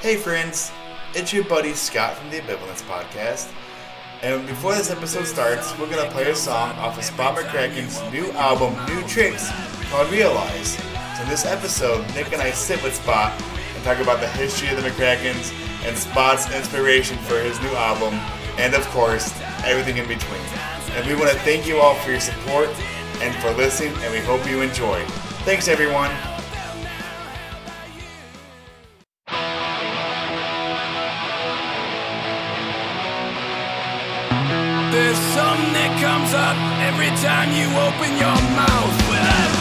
Hey friends, it's your buddy Scott from the Ambivalence Podcast. And before this episode starts, we're gonna play a song off of Spot McRackin's new album, New Tricks, called Realize. So in this episode, Nick and I sit with Spot and talk about the history of the McRackins and Spot's inspiration for his new album, and of course, everything in between. And we want to thank you all for your support and for listening, and we hope you enjoy. Thanks everyone. Up every time you open your mouth. Well,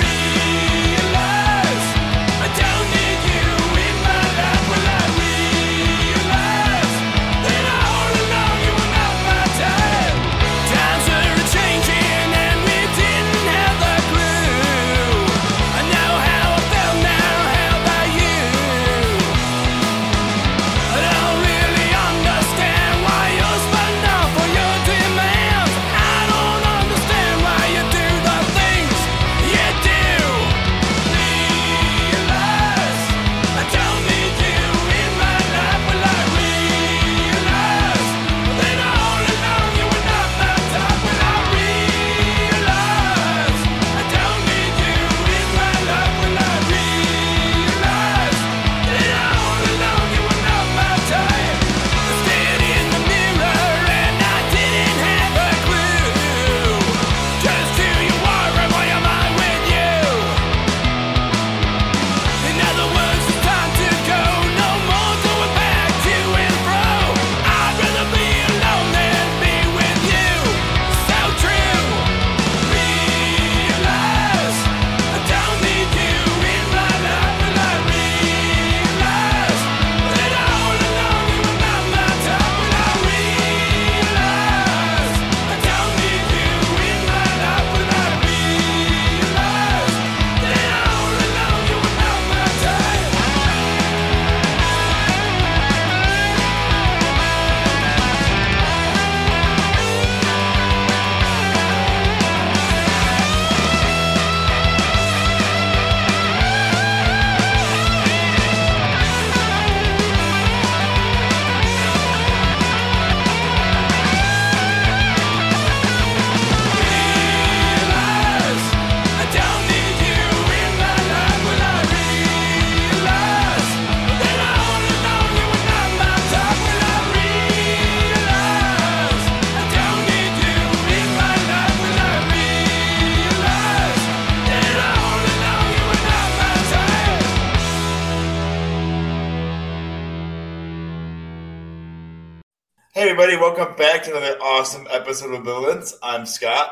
everybody, welcome back to another awesome episode of Villains. I'm Scott.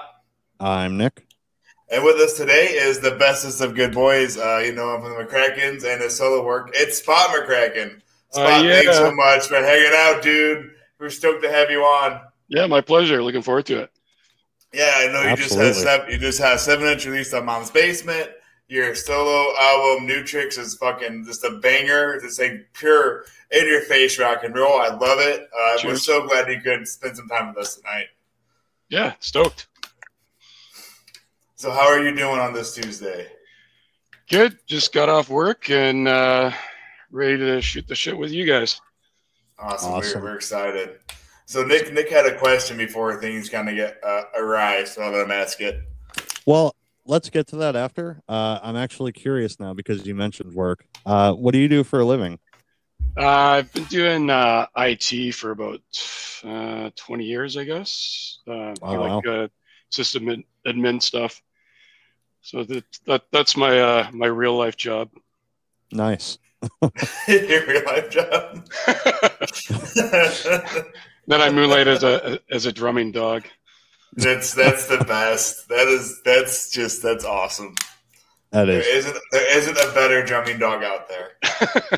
I'm Nick. And with us today is the bestest of good boys. Uh, you know him from the McRackins and his solo work. It's Spot McRackin. Spot, Uh, yeah. thanks so much for hanging out, dude. We're stoked to have you on. Yeah, my pleasure. Looking forward to it. Yeah, I know you just had Absolutely. seven, you just had seven inch released on Mom's Basement. Your solo album, New Tricks, is fucking just a banger. Just like pure in your face rock and roll. I love it. Uh, we're so glad you could spend some time with us tonight. Yeah, stoked. So, how are you doing on this Tuesday? Good. Just got off work and uh, ready to shoot the shit with you guys. Awesome. Awesome. We're, we're excited. So Nick Nick had a question before things kind of get uh, awry, so I'm gonna ask it. Well, let's get to that after. Uh, I'm actually curious now because you mentioned work. Uh, what do you do for a living? Uh, I've been doing uh, IT for about uh, 20 years, I guess. Uh, I Oh, like uh, system admin, admin stuff. So that, that that's my uh, my real life job. Nice. Your real life job. Then I moonlight as a as a drumming dog. That's that's the best. That is that's just that's awesome. That There is isn't there isn't a better drumming dog out there.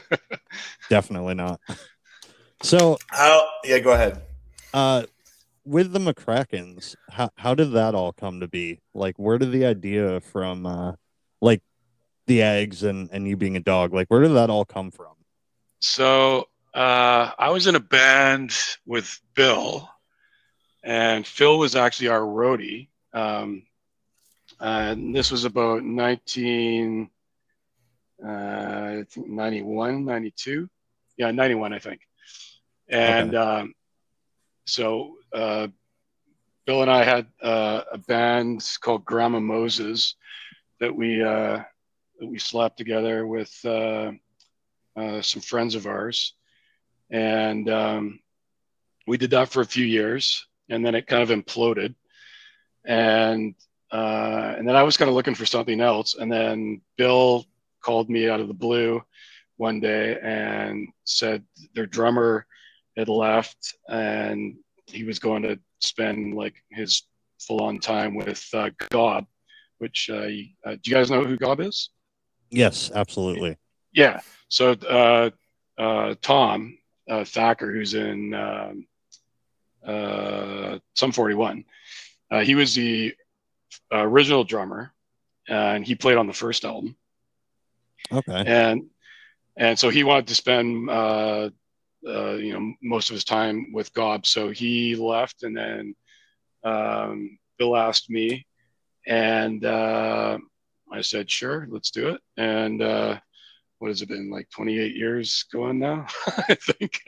definitely not. So, How? Yeah, go ahead. uh, with the McRackins, how how did that all come to be? Like, where did the idea from, uh, like, the eggs and and you being a dog, like, where did that all come from? So uh, I was in a band with Bill, and Phil was actually our roadie. Um, and this was about 19, uh, I think 91, 92 yeah, 91, I think. And um, so uh, Bill and I had uh, a band called Grandma Moses that we uh, that we slapped together with uh, uh, some friends of ours, and um, we did that for a few years, and then it kind of imploded, and uh, and then I was kind of looking for something else, and then Bill called me out of the blue one day and said their drummer had left and he was going to spend like his full on time with uh, Gob, which uh, uh, do you guys know who Gob is? Yes, absolutely. Yeah. So uh, uh, Tom uh, Thacker, who's in um, uh, Sum 41, uh, he was the original drummer, and he played on the first album. Okay. And and so he wanted to spend uh, uh, you know most of his time with Gob, so he left, and then um, Bill asked me, and uh, I said, "Sure, let's do it." And uh, what has it been like 28 years going now? I think.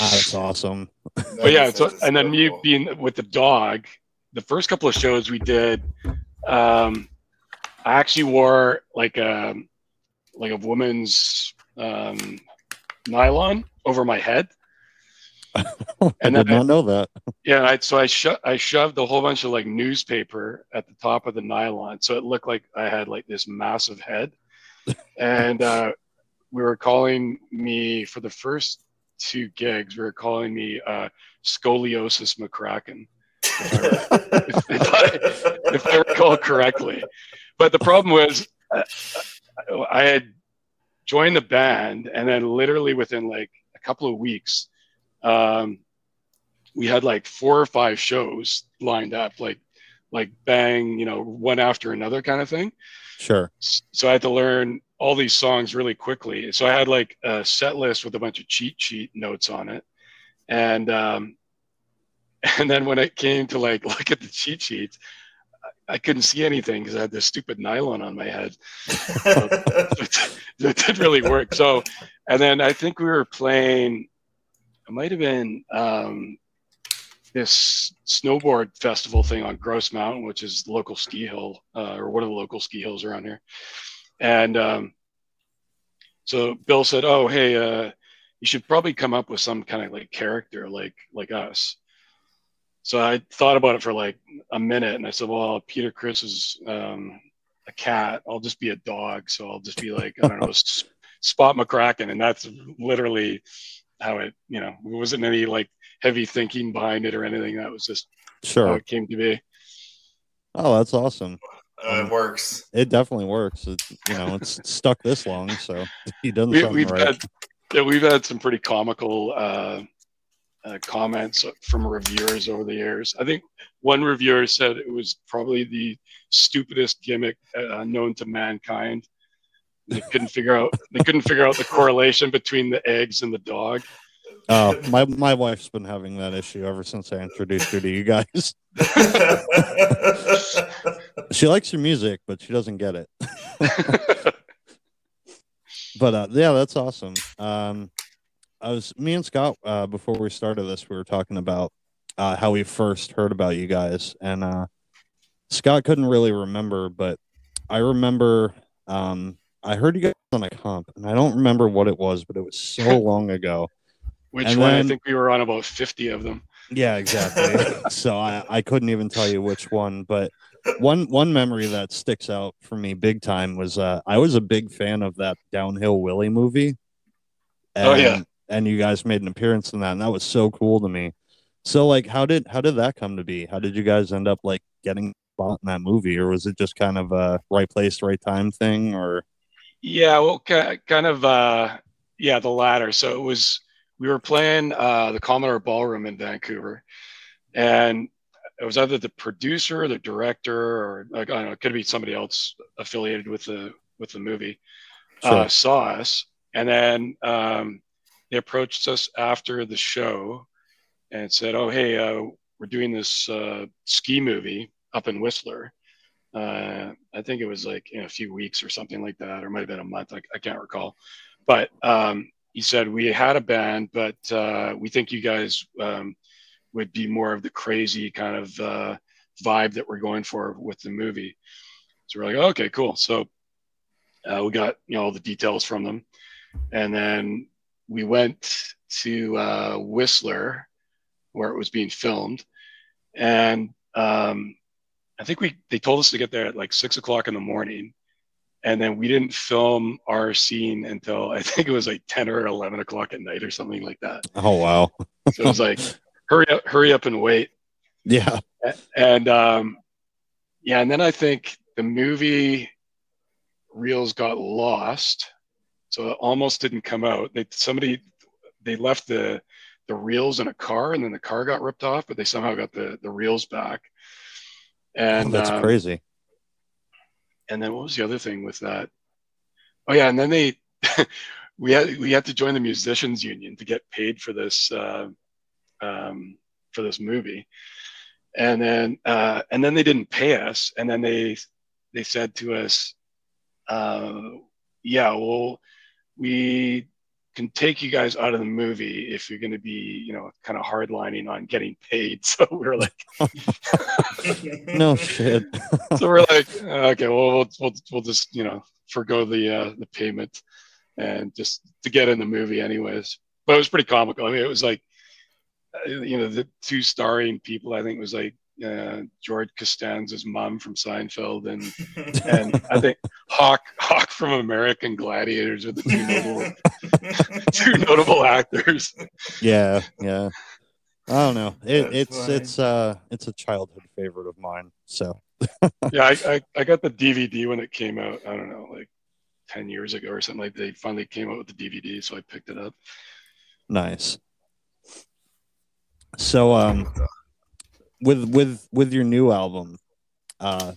Ah, that's awesome. but yeah, so, and then me being with the dog, the first couple of shows we did, um, I actually wore like a like a woman's um, nylon over my head. I And did then I- not know that. Yeah, I, so I sho- I shoved a whole bunch of like newspaper at the top of the nylon, so it looked like I had like this massive head, and uh, we were calling me for the first two gigs. We were calling me uh, scoliosis McRackin, if I, if I recall correctly. But the problem was, uh, I had joined the band, and then literally within like a couple of weeks, um, we had like four or five shows lined up, like like bang, you know, one after another kind of thing. Sure. So I had to learn all these songs really quickly. So I had like a set list with a bunch of cheat sheet notes on it, and um, and then when it came to like look at the cheat sheets, I couldn't see anything because I had this stupid nylon on my head. it didn't really work. So, and then I think we were playing. It might have been um, this snowboard festival thing on Grouse Mountain, which is the local ski hill uh, or one of the local ski hills around here. And um, so Bill said, "Oh, hey, uh, you should probably come up with some kind of like character, like like us." So I thought about it for like a minute, and I said, "Well, Peter Criss is um, a cat. I'll just be a dog. So I'll just be like I don't know, Spot McRackin." And that's literally how it, you know, it wasn't any like heavy thinking behind it or anything. That was just how Sure. it came to be. Oh, that's awesome. Uh, it works. It definitely works. It, you know, it's stuck this long, so he done We, something we've right. had, yeah, we've had some pretty comical uh, uh, comments from reviewers over the years. I think one reviewer said it was probably the stupidest gimmick uh, known to mankind. They couldn't figure out they couldn't figure out the correlation between the eggs and the dog. Oh, my my wife's been having that issue ever since I introduced her to you guys. She likes your music, but she doesn't get it. But uh, yeah, that's awesome. Um, I was me and Scott uh, before we started this, we were talking about uh, how we first heard about you guys, and uh, Scott couldn't really remember, but I remember um, I heard you guys on a comp, and I don't remember what it was, but it was so long ago. Which And one? I think we were on about fifty of them. Yeah, exactly. so I, I couldn't even tell you which one, but one one memory that sticks out for me big time was uh, I was a big fan of that Downhill Willie movie. And, Oh, yeah. and you guys made an appearance in that, and that was so cool to me. So like, how did how did that come to be? How did you guys end up like getting spot in that movie, or was it just kind of a right place, right time thing, or Yeah, well, kind of, uh, yeah, the latter. So it was, we were playing uh, the Commodore Ballroom in Vancouver, and it was either the producer, the director, or like, I don't know, it could be somebody else affiliated with the with the movie, uh, saw us, and then um, they approached us after the show and said, "Oh, hey, uh, we're doing this uh, ski movie up in Whistler." Uh, I think it was like in a few weeks or something like that, or might have been a month. I, I can't recall. But um, he said we had a band, but uh, we think you guys um, would be more of the crazy kind of uh, vibe that we're going for with the movie. So we're like, okay, cool. So uh, we got you know all the details from them, and then we went to uh, Whistler where it was being filmed, and um, I think we they told us to get there at like six o'clock in the morning, and then we didn't film our scene until I think it was like ten or eleven o'clock at night or something like that. Oh wow. So it was like, hurry up, hurry up and wait. Yeah. And um, yeah, and then I think the movie reels got lost, so it almost didn't come out. They somebody they left the the reels in a car, and then the car got ripped off, but they somehow got the the reels back. And oh, that's um, crazy. And then what was the other thing with that? Oh yeah, and then they we had we had to join the musicians union to get paid for this uh, um, for this movie, and then uh, and then they didn't pay us, and then they they said to us, uh, yeah, well, we can take you guys out of the movie if you're going to be you know kind of hardlining on getting paid. So we we're like, No shit. so we're like, okay, well, we'll, we'll, we'll just, you know, forego the, uh, the payment and just to get in the movie anyways. But it was pretty comical. I mean, it was like, uh, you know, the two starring people, I think it was like, uh, George Costanza's mom from Seinfeld and, and I think Hawk, Hawk from American Gladiators are the two notable, two notable actors. yeah, yeah. I don't know. It, it's funny. it's uh it's a childhood favorite of mine. So Yeah. I, I, I got the DVD when it came out. I don't know, like 10 years ago or something like they finally came out with the DVD. So I picked it up. nice. So um with with with your new album, uh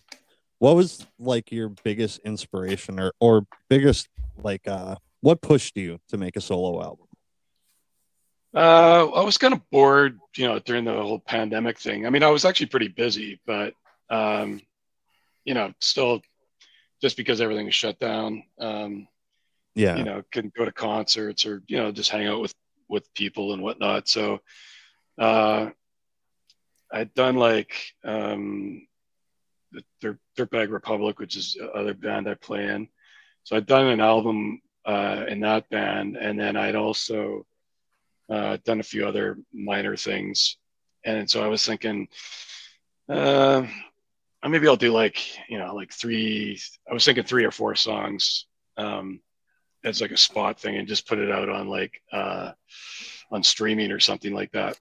what was like your biggest inspiration or or biggest like uh what pushed you to make a solo album? Uh, I was kind of bored, you know, during the whole pandemic thing. I mean, I was actually pretty busy, but um, you know, still, just because everything was shut down, um, Yeah. you know, couldn't go to concerts or you know, just hang out with with people and whatnot. So, uh, I'd done like um, the Dirt, Dirtbag Republic, which is the other band I play in. So I'd done an album uh, in that band, and then I'd also uh, done a few other minor things. And so I was thinking, uh, maybe I'll do like, you know, like three, I was thinking three or four songs um, as like a spot thing and just put it out on like, uh, on streaming or something like that.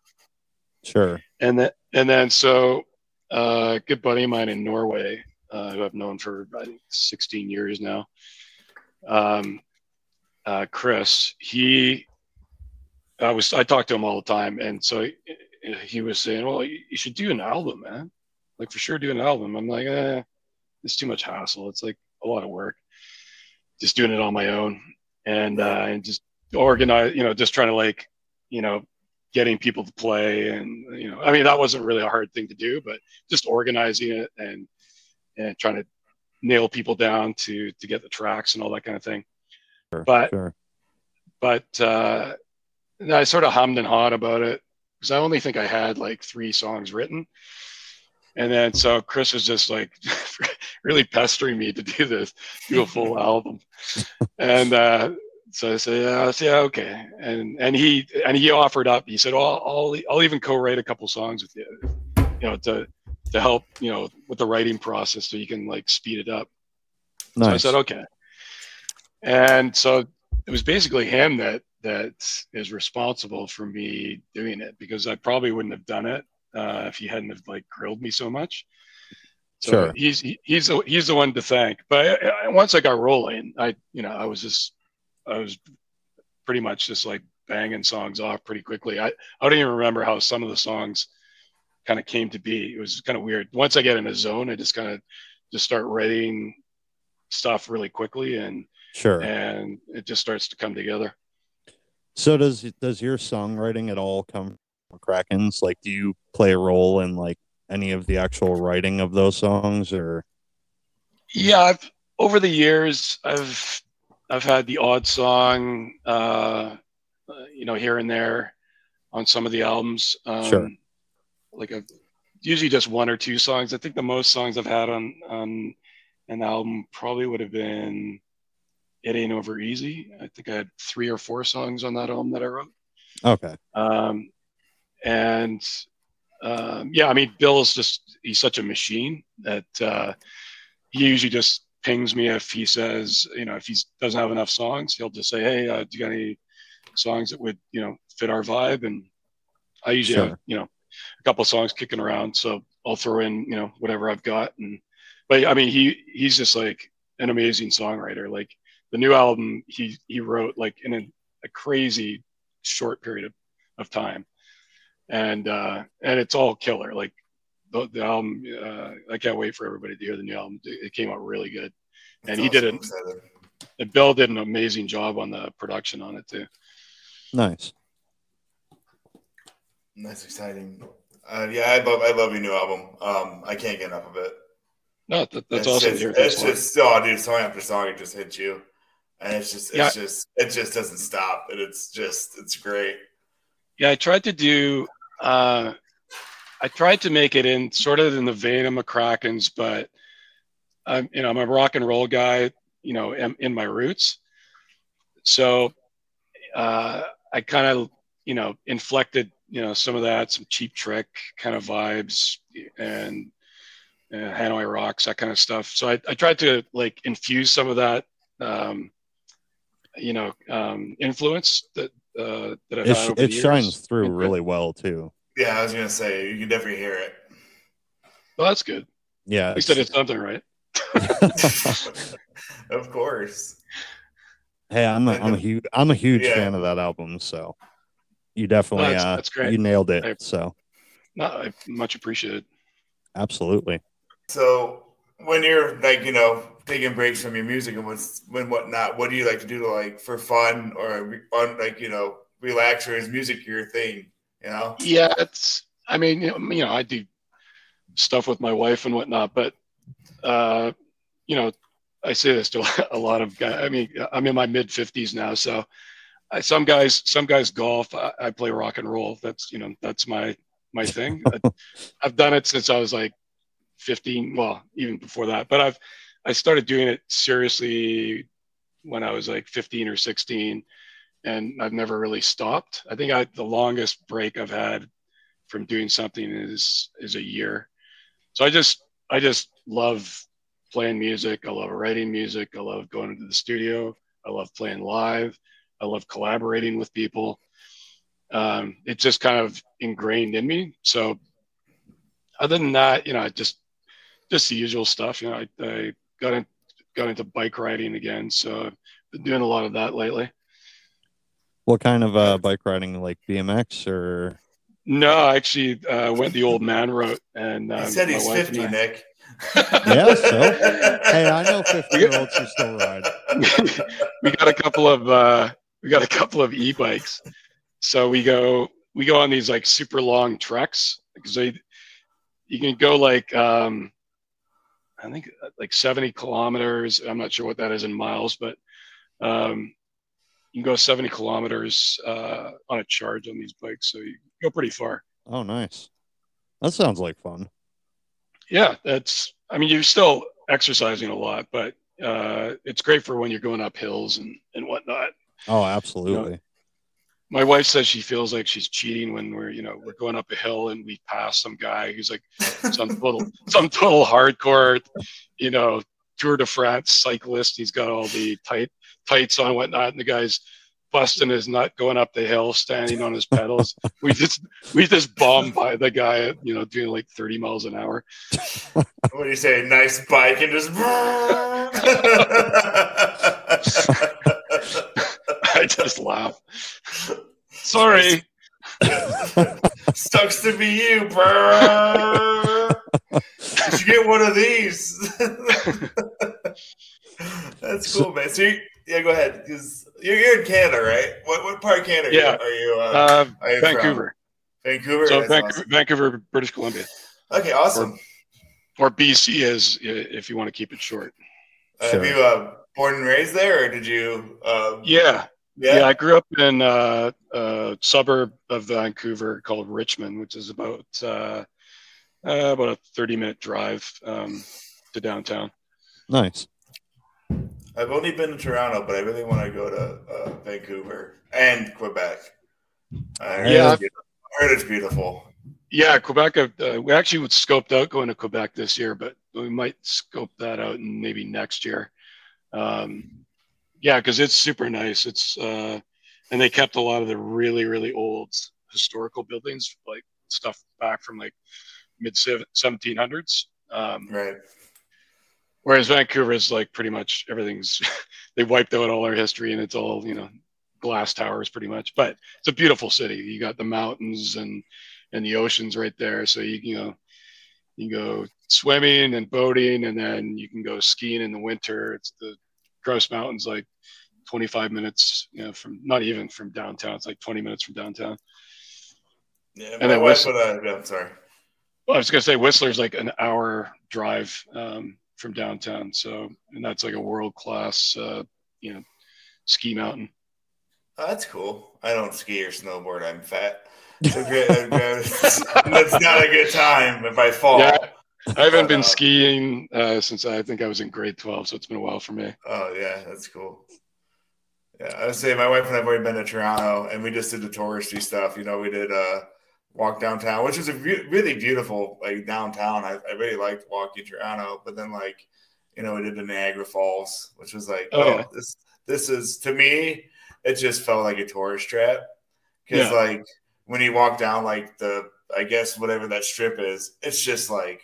Sure. And then, and then so uh, a good buddy of mine in Norway, uh, who I've known for I think 16 years now, um, uh, Chris, he, I was, I talked to him all the time. And so he, he was saying, well, you you should do an album, man. Like for sure do an album. I'm like, eh, it's too much hassle. It's like a lot of work. Just doing it on my own and, uh, and just organize, you know, just trying to like, you know, getting people to play and, you know, I mean, that wasn't really a hard thing to do, but just organizing it and, and trying to nail people down to, to get the tracks and all that kind of thing. Sure. But sure. but uh, I sort of hummed and hawed about it because I only think I had like three songs written. And then so Chris was just like really pestering me to do this, do a full album. And uh, so I said, yeah, I said, yeah, okay. And and he and he offered up. He said, oh, I'll I'll even co-write a couple songs with you, you know, to to help you know with the writing process so you can like speed it up. So I said, okay. And so it was basically him that that is responsible for me doing it because I probably wouldn't have done it uh, if he hadn't have like grilled me so much. So Sure. he's he, he's the, he's the one to thank. But I, I- once I got rolling, I you know I was just I was pretty much just like banging songs off pretty quickly. I I don't even remember how some of the songs kind of came to be. It was kind of weird. Once I get in a zone, I just kind of just start writing stuff really quickly and Sure. and it just starts to come together. So does does your songwriting at all come from Krakens? Like, do you play a role in like any of the actual writing of those songs, or Yeah, I've, over the years, I've I've had the odd song uh, you know, here and there on some of the albums. Um, Sure. Like a usually just one or two songs. I think the most songs I've had on on an album probably would have been "It Ain't Over Easy." I think I had three or four songs on that album that I wrote. Okay. Um, and um, yeah, I mean, Bill's just he's such a machine that uh, he usually just pings me if he says, you know, if he doesn't have enough songs, he'll just say, hey, uh, do you got any songs that would, you know, fit our vibe? And I usually Sure. have, you know, a couple of songs kicking around, so I'll throw in, you know, whatever I've got. And but I mean, he he's just like an amazing songwriter. Like the new album, he he wrote like in a, a crazy short period of, of time and uh and it's all killer like the, the album uh i can't wait for everybody to hear the new album it it came out really good and he did it excited. and bill did an amazing job on the production on it too Nice. That's exciting. Uh, yeah, I love I love your new album. Um, I can't get enough of it. no that, that's it's awesome Just, to hear. it's Thanks a lot. just oh, dude, song after song, it just hits you, and it's just it's Yeah. just it just doesn't stop, and it's just it's great. yeah i tried to do uh i tried to make it in sort of in the vein of mcrackins but i'm you know i'm a rock and roll guy you know in, in my roots. So uh i kind of you know inflected you know some of that some cheap trick kind of vibes and uh, hanoi rocks that kind of stuff. So I, I tried to like infuse some of that um you know um influence that uh that I've It, had sh- over the it shines through really well too. Yeah, I was gonna say you can definitely hear it. Well, that's good. Yeah. At said I did something right. of course. hey, I'm a, I'm a huge I'm a huge Yeah. fan of that album. So you definitely That's- uh, that's great. you nailed it. I- so No, I much appreciated. absolutely. So when you're like you know taking breaks from your music and what's when whatnot, what do you like to do to like for fun or on like you know relax or is music your thing? You know. Yeah, it's. I mean, you know, you know, I do stuff with my wife and whatnot, but uh, you know, I say this to a lot of guys. I mean, I'm in my mid 50s now, so I, some guys, some guys golf. I, I play rock and roll. That's you know, that's my my thing. I, I've done it since I was like 15. Well, even before that, but I've I started doing it seriously when I was like 15 or 16 and I've never really stopped. I think I, the longest break I've had from doing something is is a year. So I just I just love playing music. I love writing music. I love going into the studio. I love playing live. I love collaborating with people. Um, it's just kind of ingrained in me. So other than that, you know, just just the usual stuff. You know, I, I got in, got into bike riding again. So I've been doing a lot of that lately. What kind of uh, bike riding, like BMX or? No, I actually uh, went the old man route, and uh, He said he's fifty, Nick. Yeah, so? Hey, I know fifty year olds who still ride. we got a couple of uh, we got a couple of e-bikes, so we go we go on these like super long treks because they you can go like um, I think uh, like seventy kilometers. I'm not sure what that is in miles, but um, you can go seventy kilometers uh, on a charge on these bikes, so you go pretty far. Oh, nice. That sounds like fun. Yeah, that's. I mean, you're still exercising a lot, but uh, it's great for when you're going up hills and and whatnot. Oh, absolutely. My wife says she feels like she's cheating when we're, you know, we're going up a hill and we pass some guy who's like some total, some total hardcore, you know, Tour de France cyclist. He's got all the tight tights on, and whatnot, and the guy's busting his nut going up the hill, standing on his pedals. we just we just bombed by the guy, you know, doing like 30 miles an hour. what do you say? Nice bike and just. I just laugh. Sorry. Sucks to be you, bro. you get one of these. That's cool, man. So, you, yeah, go ahead. Because you're, you're in Canada, right? What what part of Canada Yeah. are you? Uh, Uh, are you from? Vancouver. Vancouver. So Vancouver, awesome. Vancouver, British Columbia, Okay, awesome. or BC is if you want to keep it short. Uh, Sure. Have you uh, born and raised there, or did you? Uh, Yeah, Yeah. Yeah, I grew up in uh, a suburb of Vancouver called Richmond, which is about uh, uh, about a thirty-minute drive um, to downtown. Nice. I've only been to Toronto, but I really want to go to uh, Vancouver and Quebec. I heard Yeah. it's beautiful. I heard it's beautiful. Yeah, Quebec. Uh, we actually would scoped out going to Quebec this year, but we might scope that out in maybe next year. Um, yeah, because it's super nice. It's uh, and they kept a lot of the really really old historical buildings, like stuff back from like mid seventeen hundreds. Um, Right. Whereas Vancouver is like pretty much everything's they wiped out all our history and it's all you know glass towers pretty much. But it's a beautiful city. You got the mountains and and the oceans right there, so you can you know you can go swimming and boating, and then you can go skiing in the winter. It's the Grouse Mountains like 25 minutes, you know, from not even from downtown. It's like 20 minutes from downtown. Yeah, And then Whistler- would, uh, yeah, I'm sorry. Well, I was gonna say Whistler's like an hour drive um, from downtown, so and that's like a world class, uh, you know, ski mountain. Oh, that's cool. I don't ski or snowboard. I'm fat. That's not a good time if I fall. Yeah. I haven't But, been uh, skiing uh, since I think I was in grade 12, so it's been a while for me. Oh yeah, that's cool. Yeah, I would say my wife and I've already been to Toronto, and we just did the touristy stuff. You know, we did uh walk downtown, which was a re- really beautiful like downtown. I, I really liked walking Toronto, but then like you know we did the Niagara Falls, which was like Oh, oh, yeah. this this is to me it just felt like a tourist trap because Yeah. like when you walk down like the I guess whatever that strip is, it's just like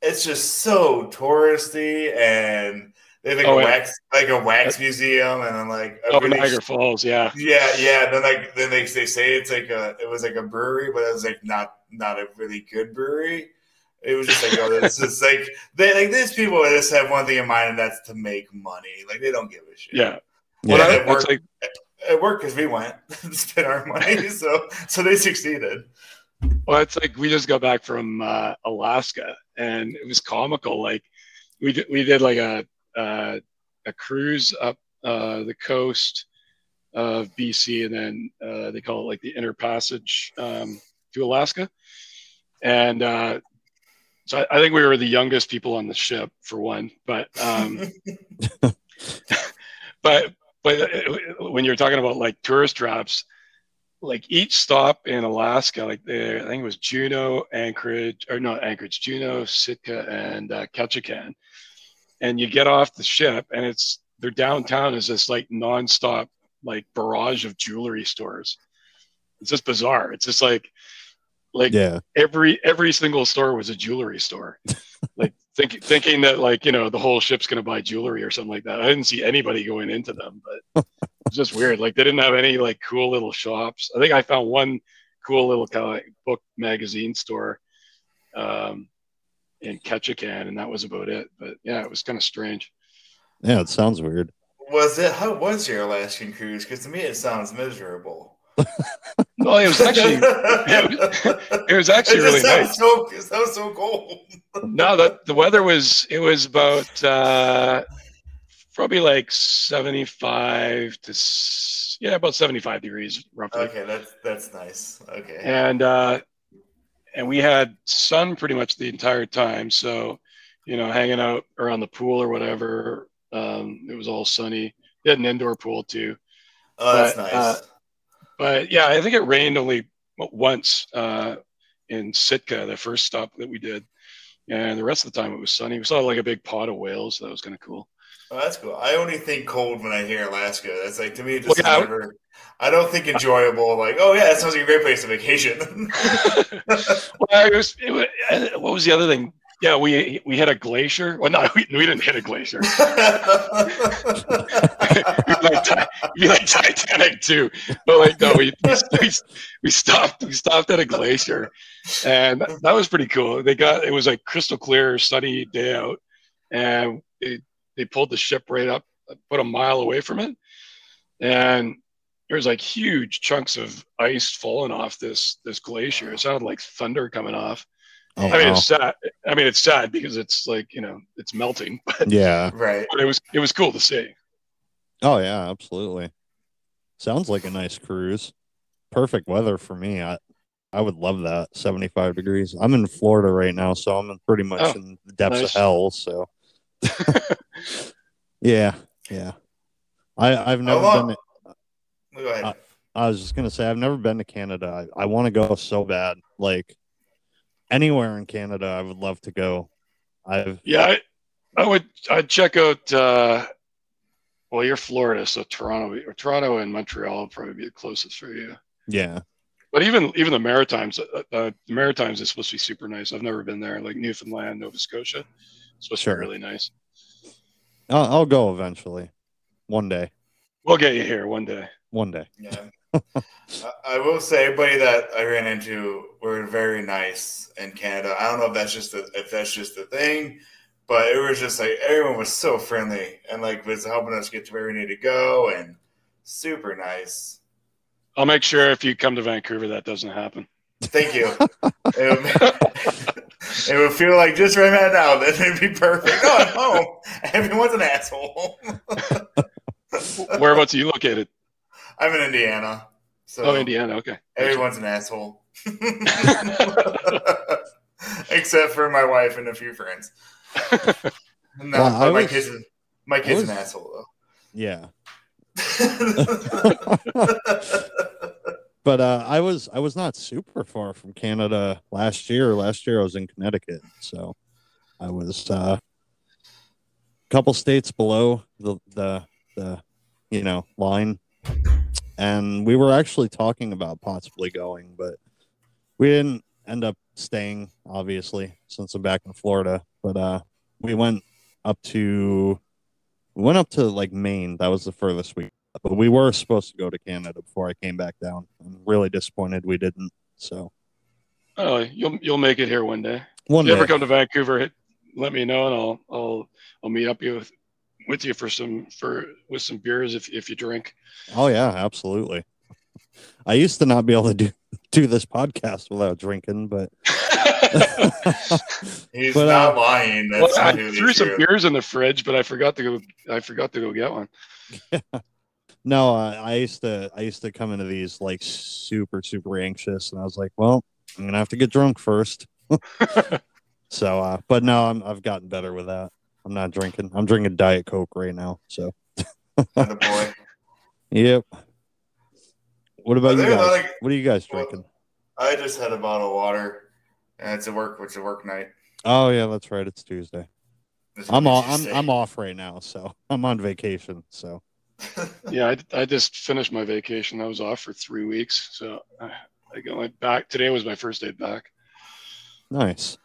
it's just so touristy and they have like Oh, a yeah. wax like a wax museum and then like a Oh, really- Niagara Falls, yeah. yeah yeah then like then they, they say it's like a it was like a brewery but it was like not not a really good brewery it was just like oh this is like they like these people just have one thing in mind and that's to make money like they don't give a shit Yeah. Yeah. Well, that- it that's worked. like, it worked because we went spent our money so so they succeeded well, it's like we just got back from uh, Alaska and it was comical. Like we did, we did like a, uh, a cruise up uh, the coast of BC and then uh, they call it like the inner passage um, to Alaska. And uh, so I, I think we were the youngest people on the ship for one, but um, but but uh, when you're talking about like tourist traps, like each stop in Alaska, like there, I think it was Juneau, Anchorage, or not Anchorage, Juneau, Sitka, and uh, Ketchikan, and you get off the ship, and it's their downtown is this like nonstop like barrage of jewelry stores. It's just bizarre. It's just like like Yeah. every every single store was a jewelry store. like think, thinking that like you know the whole ship's gonna buy jewelry or something like that. I didn't see anybody going into them, but it's just weird. Like they didn't have any like cool little shops. I think I found one cool little kind of book magazine store um, in Ketchikan, and that was about it. But yeah, it was kind of strange. Yeah. It sounds weird. was it how was your Alaskan cruise because to me it sounds miserable Well, it was actually it was, it was actually it really just sounds nice. so it sounds so cold No, the the weather was it was about uh, probably like seventy five to yeah about seventy five degrees roughly, okay that's that's nice okay and uh, and we had sun pretty much the entire time. So you know, hanging out around the pool or whatever, um, it was all sunny. We had an indoor pool too, oh that's but, nice uh, but yeah, I think it rained only once uh, in Sitka, the first stop that we did. And the rest of the time it was sunny. We saw like a big pod of whales. So that was kind of cool. Oh, that's cool. I only think cold when I hear Alaska. That's like to me, it Well, just I- never. I don't think enjoyable. Like, oh yeah, that sounds like a great place to vacation. well, it was, it was, what was the other thing? Yeah, we we hit a glacier. Well, no, we, we didn't hit a glacier. It'd like, like Titanic too. But like, no, we, we we we stopped we stopped at a glacier, and that was pretty cool. They got it was like crystal clear, sunny day out, and they they pulled the ship right up, put a mile away from it, and there was like huge chunks of ice falling off this this glacier. It sounded like thunder coming off. Oh, I mean, wow. it's sad. I mean, it's sad because it's like you know it's melting, but, yeah. right. but it was it was cool to see. Oh yeah. Absolutely. Sounds like a nice cruise. Perfect weather for me. I I would love that. 75 degrees. I'm in Florida right now, so I'm pretty much Oh, in the depths nice. of hell. So yeah, yeah. I I've never long- been. Go ahead. Uh, I was just gonna say I've never been to Canada. I, I want to go so bad. Like anywhere in Canada, I would love to go. I've Yeah, I, I would. I'd check out. Uh, well, you're Florida, so Toronto or Toronto and Montreal will probably be the closest for you. yeah. But even even the Maritimes, uh, uh, the Maritimes is supposed to be super nice. I've never been there, like Newfoundland, Nova Scotia. It's supposed to be really nice. I'll, I'll go eventually. One day. We'll get you here one day. One day. Yeah. I- I will say, everybody that I ran into were very nice in Canada. I don't know if that's just a, if that's just a thing, but it was just like everyone was so friendly and like was helping us get to where we need to go and super nice. I'll make sure if you come to Vancouver, that doesn't happen. Thank you. it, would, it would feel like just right now that it'd be perfect. Oh, I'm home. Everyone's an asshole. Whereabouts are you located? I'm in Indiana, so Oh, Indiana. Okay. Everyone's an asshole. Except for my wife and a few friends. No, Well, I but my was- kid's my kid's was- an asshole though. Yeah. But uh, I was I was not super far from Canada last year. Last year I was in Connecticut, so I was uh, a couple states below the the the you know line, and we were actually talking about possibly going, but we didn't end up staying. Obviously, since I'm back in Florida, but uh, we went up to we went up to like Maine. That was the furthest we but we were supposed to go to Canada before I came back down. I'm really disappointed we didn't. So Oh, you'll you'll make it here one day. one If you day, ever come to Vancouver, hit, let me know, and I'll I'll I'll meet up you with, with you for some for with some beers if if you drink. oh yeah, absolutely. I used to not be able to do do this podcast without drinking, but He's But, not uh, lying. well, That's I threw some true. beers in the fridge, but I forgot to go. I forgot to go get one. no, I, I used to I used to come into these like super super anxious, and I was like, well, I'm gonna have to get drunk first. so, uh, but no, I'm I've gotten better with that. I'm not drinking. I'm drinking Diet Coke right now. So, boy. yep. What about you guys? like, What are you guys well, drinking? I just had a bottle of water, and it's a work. It's a work night. Oh yeah, that's right. It's Tuesday. I'm you I'm. I'm off right now, so I'm on vacation. So Yeah, I, I just finished my vacation. I was off for three weeks, so I, I got my back. Today was my first day back. nice.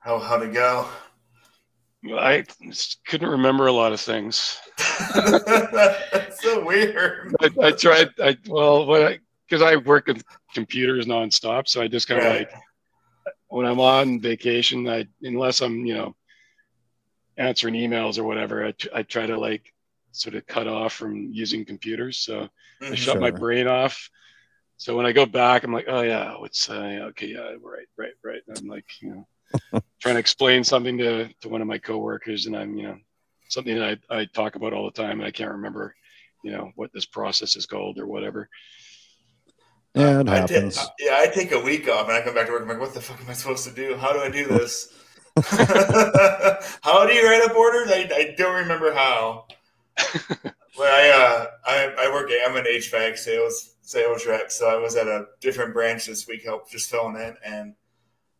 How how'd it go? I couldn't remember a lot of things. That's so weird. I, I tried. I well, what I because I work with computers nonstop, so I just kind of Right. like when I'm on vacation, I unless I'm you know answering emails or whatever, I, I try to like sort of cut off from using computers. So I Mhm. shut my brain off. So when I go back, I'm like, oh yeah, what's uh, okay, yeah, right, right, right. And I'm like, you know, trying to explain something to to one of my coworkers, and I'm you know something that I, I talk about all the time, and I can't remember, you know, what this process is called or whatever. Yeah, it I ta- happens. yeah, I take a week off and I come back to work. I'm like, what the fuck am I supposed to do? How do I do this? how do you write up orders? I, I don't remember how. Well, I, uh, I I work. I'm an HVAC sales sales rep, so I was at a different branch this week, help just filling in, and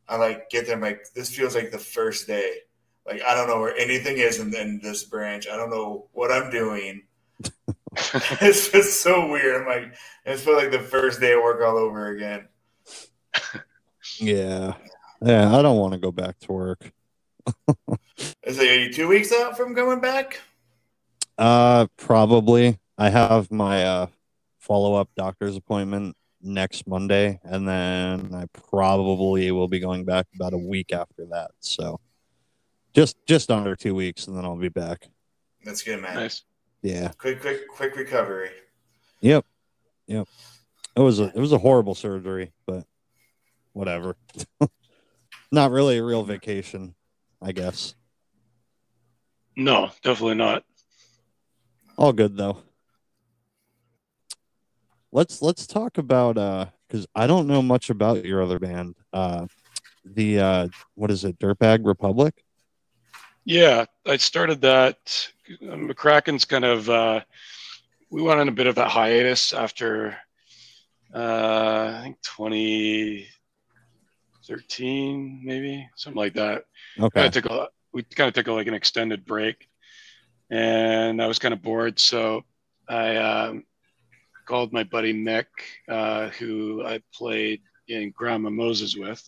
I like get there. I'm like, this feels like the first day. Like I don't know where anything is in, in this branch. I don't know what I'm doing. it's just so weird. I'm like, it feels like the first day of work all over again. Yeah, yeah. I don't want to go back to work. Is it are you two weeks out from coming back? Uh, probably. I have my uh follow up doctor's appointment next Monday, and then I probably will be going back about a week after that. So just just under two weeks, and then I'll be back. That's good, man. Nice. Yeah. Quick, quick, quick recovery. Yep. Yep. It was a it was a horrible surgery, but whatever. Not really a real vacation, I guess. No, definitely not. All good though. let's let's talk about uh because I don't know much about your other band. Uh the uh what is it, Dirtbag Republic? Yeah, I started that. McRackins kind of uh, we went on a bit of a hiatus after uh, I think 2013, maybe something like that. Okay. Kind of took a, we kind of took a, like an extended break, and I was kind of bored, so I um, called my buddy Mick, uh, who I played in Grandma Moses with,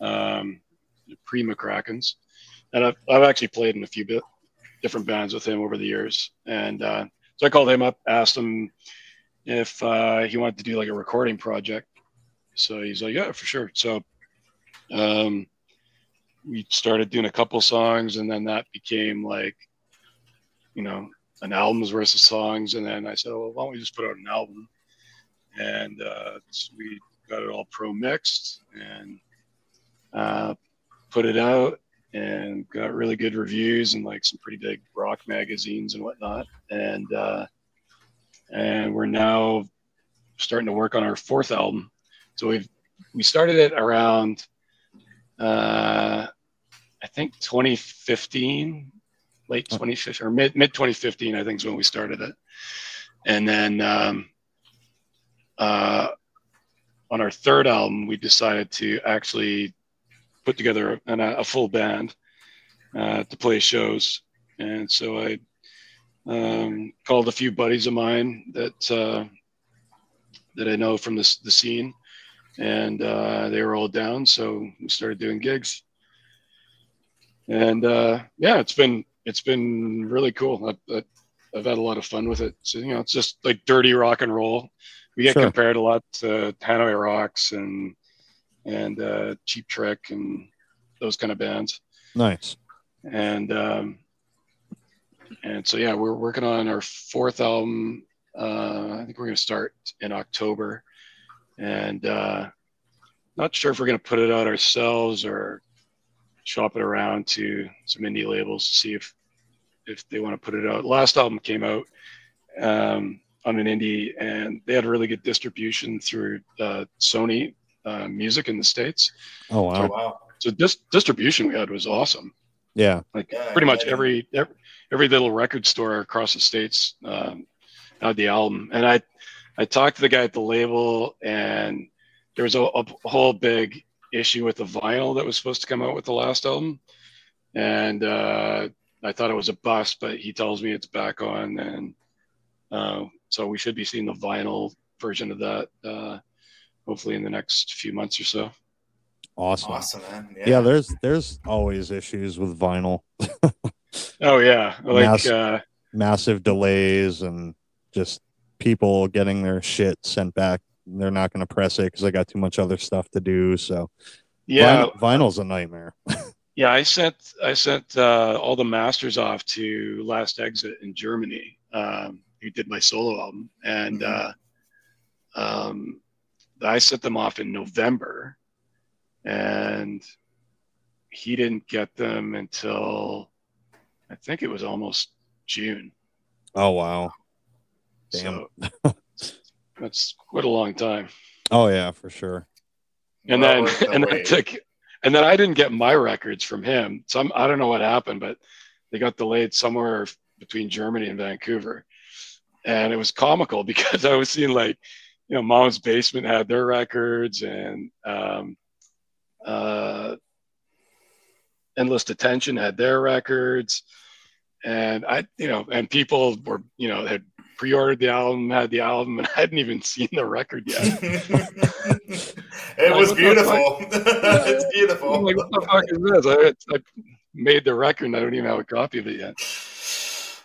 um, pre McRackins, and I've, I've actually played in a few bit different bands with him over the years, and uh, so I called him up, asked him if uh, he wanted to do like a recording project. So he's like, yeah, for sure. So um, we started doing a couple songs, and then that became like, you know, an album's worth of songs. And then I said, well, why don't we just put out an album? And uh, so we got it all pro mixed and uh, put it out and got really good reviews and like some pretty big rock magazines and whatnot. And uh, and we're now starting to work on our fourth album. So we've we started it around uh, I think 2015, late 2015 or mid mid 2015, I think is when we started it. And then um, uh, on our third album, we decided to actually put together a, a full band uh, to play shows. And so I um, called a few buddies of mine that uh, that I know from this the scene, and uh, they were all down. So we started doing gigs, and uh, yeah, it's been it's been really cool. I've, I've had a lot of fun with it. So you know, it's just like dirty rock and roll. We get Sure. compared a lot to Hanoi Rocks and and uh, Cheap Trick and those kind of bands Nice. and um, and so yeah, we're working on our fourth album. Uh, I think we're going to start in October, and uh, not sure if we're going to put it out ourselves or shop it around to some indie labels to see if if they want to put it out. Last album came out um, on an indie, and they had really good distribution through uh, Sony uh, Music in the states. Oh Oh, wow. wow. So dis- distribution we had was awesome Yeah. like Yeah, pretty much yeah. every, every every little record store across the states um, had the album and i i talked to the guy at the label and there was a, a whole big issue with the vinyl that was supposed to come out with the last album and uh, i thought it was a bust but he tells me it's back on and uh, so we should be seeing the vinyl version of that uh, hopefully in the next few months or so Awesome. Awesome, man. Yeah. there's there's always issues with vinyl. oh yeah like Mass- uh, Massive delays and just people getting their shit sent back. They're not going to press it because I got too much other stuff to do. So yeah Vin- vinyl's a nightmare. Yeah, I sent I sent uh, all the masters off to Last Exit in Germany, um, who did my solo album, and Mhm. uh, um, I sent them off in November, and he didn't get them until I think it was almost June. Oh wow. Damn. So that's quite a long time. Oh yeah, for sure. and Well then and then took and then I didn't get my records from him. Some I don't know what happened, but they got delayed somewhere between Germany and Vancouver, and it was comical because I was seeing like, you know, Mom's Basement had their records and um, uh, Endless Detention had their records, and I, you know, and people were, you know, had pre-ordered the album, had the album, and I hadn't even seen the record yet. it was Like, what the beautiful. it's I'm beautiful. like, what the fuck is this? I, I made the record and I don't even have a copy of it yet.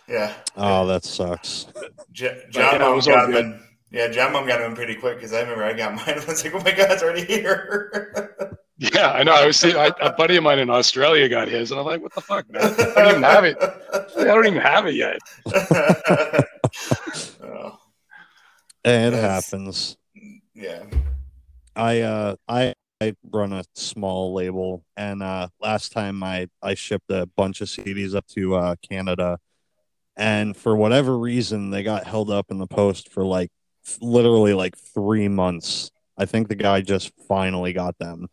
Yeah. Oh, that sucks. J- yeah, John it Mom was all got him in. Yeah, John Mom got him in pretty quick because I remember I got mine. I was like, oh my god, it's already here. Yeah, I know. I was seeing I, a buddy of mine in Australia got his, and I'm like, what the fuck, man? I don't even have it. I don't even have it yet. oh, It Yes. happens. yeah. I uh I I run a small label and uh last time I I shipped a bunch of CDs up to uh Canada and for whatever reason they got held up in the post for like literally like three months. I think the guy just finally got them.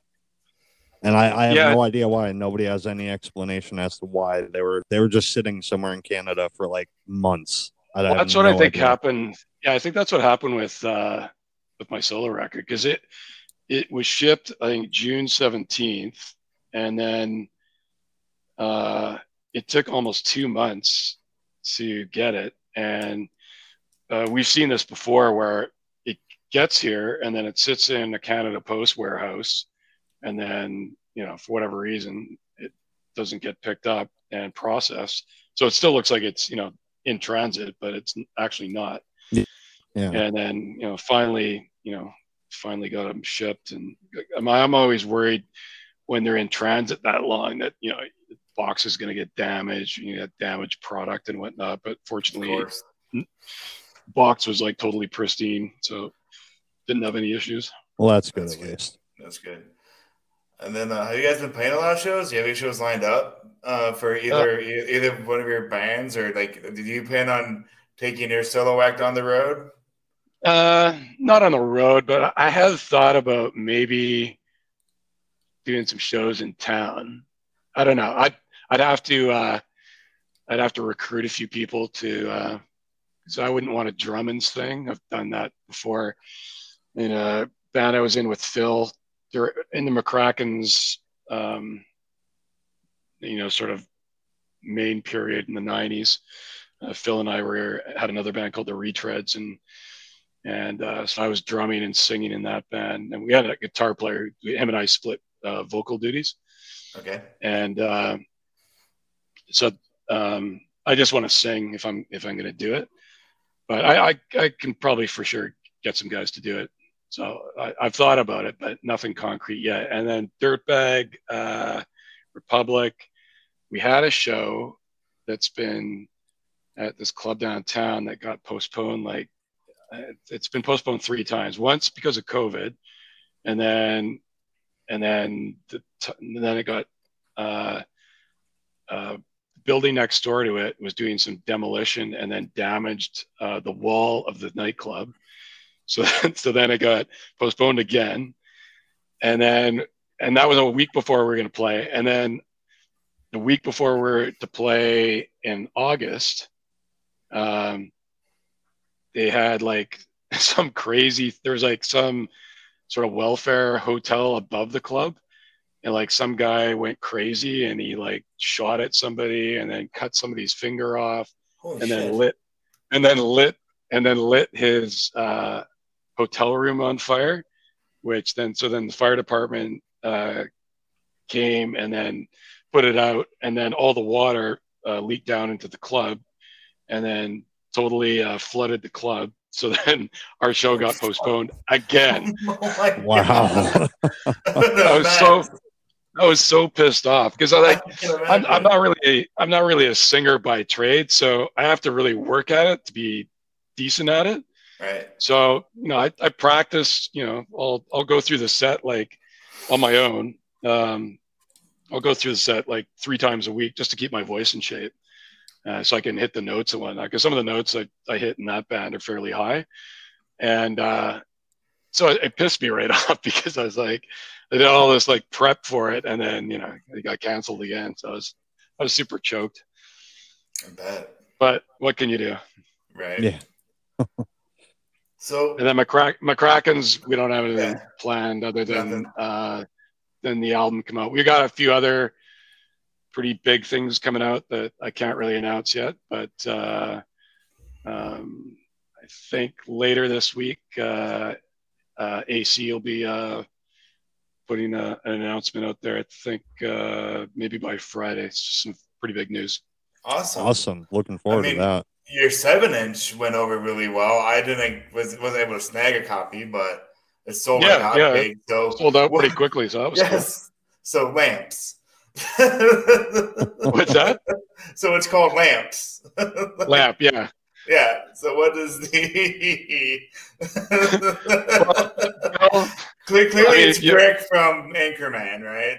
And I, I have Yeah. no idea why. and Nobody has any explanation as to why they were they were just sitting somewhere in Canada for like months. I Well, that's what I think idea. happened. Yeah, I think that's what happened with uh, with my solo record because it it was shipped I think June seventeenth, and then uh, it took almost two months to get it. And uh, we've seen this before where it gets here and then it sits in a Canada Post warehouse, and then you know for whatever reason it doesn't get picked up and processed. So it still looks like it's you know in transit, but it's actually not. Yeah. And then you know finally you know finally got them shipped, and I'm, I'm always worried when they're in transit that long that you know the box is going to get damaged, you get damaged product and whatnot. But fortunately, box was like totally pristine, so didn't have any issues. Well, that's good That's at good. least. That's good. And then, uh, have you guys been playing a lot of shows? Do you have any shows lined up uh, for either e- either one of your bands, or like, did you plan on taking your solo act on the road? Uh, not on the road, but I have thought about maybe doing some shows in town. I don't know. I'd I'd have to uh, I'd have to recruit a few people to uh, so I wouldn't want a Drummond's thing. I've done that before in a band I was in with Phil. They're in the McRackin's, um, you know, sort of main period in the '90s. Uh, Phil and I were had another band called the Retreads, and and uh, so I was drumming and singing in that band, and we had a guitar player. Him and I split uh, vocal duties, Okay. and uh, so um, I just want to sing if I'm if I'm going to do it. But I, I I can probably for sure get some guys to do it. So I, I've thought about it, but nothing concrete yet. And then Dirtbag, uh, Republic, we had a show that's been at this club downtown that got postponed like uh, it's been postponed three times. Once because of COVID, and then and then the t- and then it got uh, uh, building next door to it was doing some demolition and then damaged uh, the wall of the nightclub. So so then it got postponed again, and then and that was a week before we were going to play, and then the week before we were to play in August. Um, they had like some crazy there's like some sort of welfare hotel above the club and like some guy went crazy and he like shot at somebody and then cut somebody's finger off Holy and shit. then lit and then lit and then lit his uh, hotel room on fire which then so then the fire department uh, came and then put it out and then all the water uh, leaked down into the club and then totally uh, flooded the club. So then our show got postponed again. Oh my Wow. I was so I was so pissed off because I like I can I'm, I'm not really a, I'm not really a singer by trade, so I have to really work at it to be decent at it. Right. So you know, I, I practice. You know, I'll I'll go through the set like on my own. Um, I'll go through the set like three times a week just to keep my voice in shape, uh, so I can hit the notes and whatnot. Because some of the notes I, I hit in that band are fairly high, and uh, so it, it pissed me right off because I was like, I did all this like prep for it, and then you know it got canceled again. So I was I was super choked. I bet. But what can you do? Right. Yeah. So And then McRack McRackin's we don't have anything Yeah. planned other than Nothing. uh than the album come out. We got a few other pretty big things coming out that I can't really announce yet, but uh um I think later this week uh uh AC will be uh putting a, an announcement out there. I think uh maybe by Friday. It's just some pretty big news. awesome. Awesome. Looking forward mean, to that. Your seven inch went over really well. I didn't was wasn't able to snag a copy, but it sold like Yeah, yeah. So Sold out pretty quickly, so that was cool. yes. So lamps. What's that? So it's called lamps. Lamp, yeah. Yeah. So what is the? Well, Cle- Clearly, I mean, it's Brick from Anchorman, right?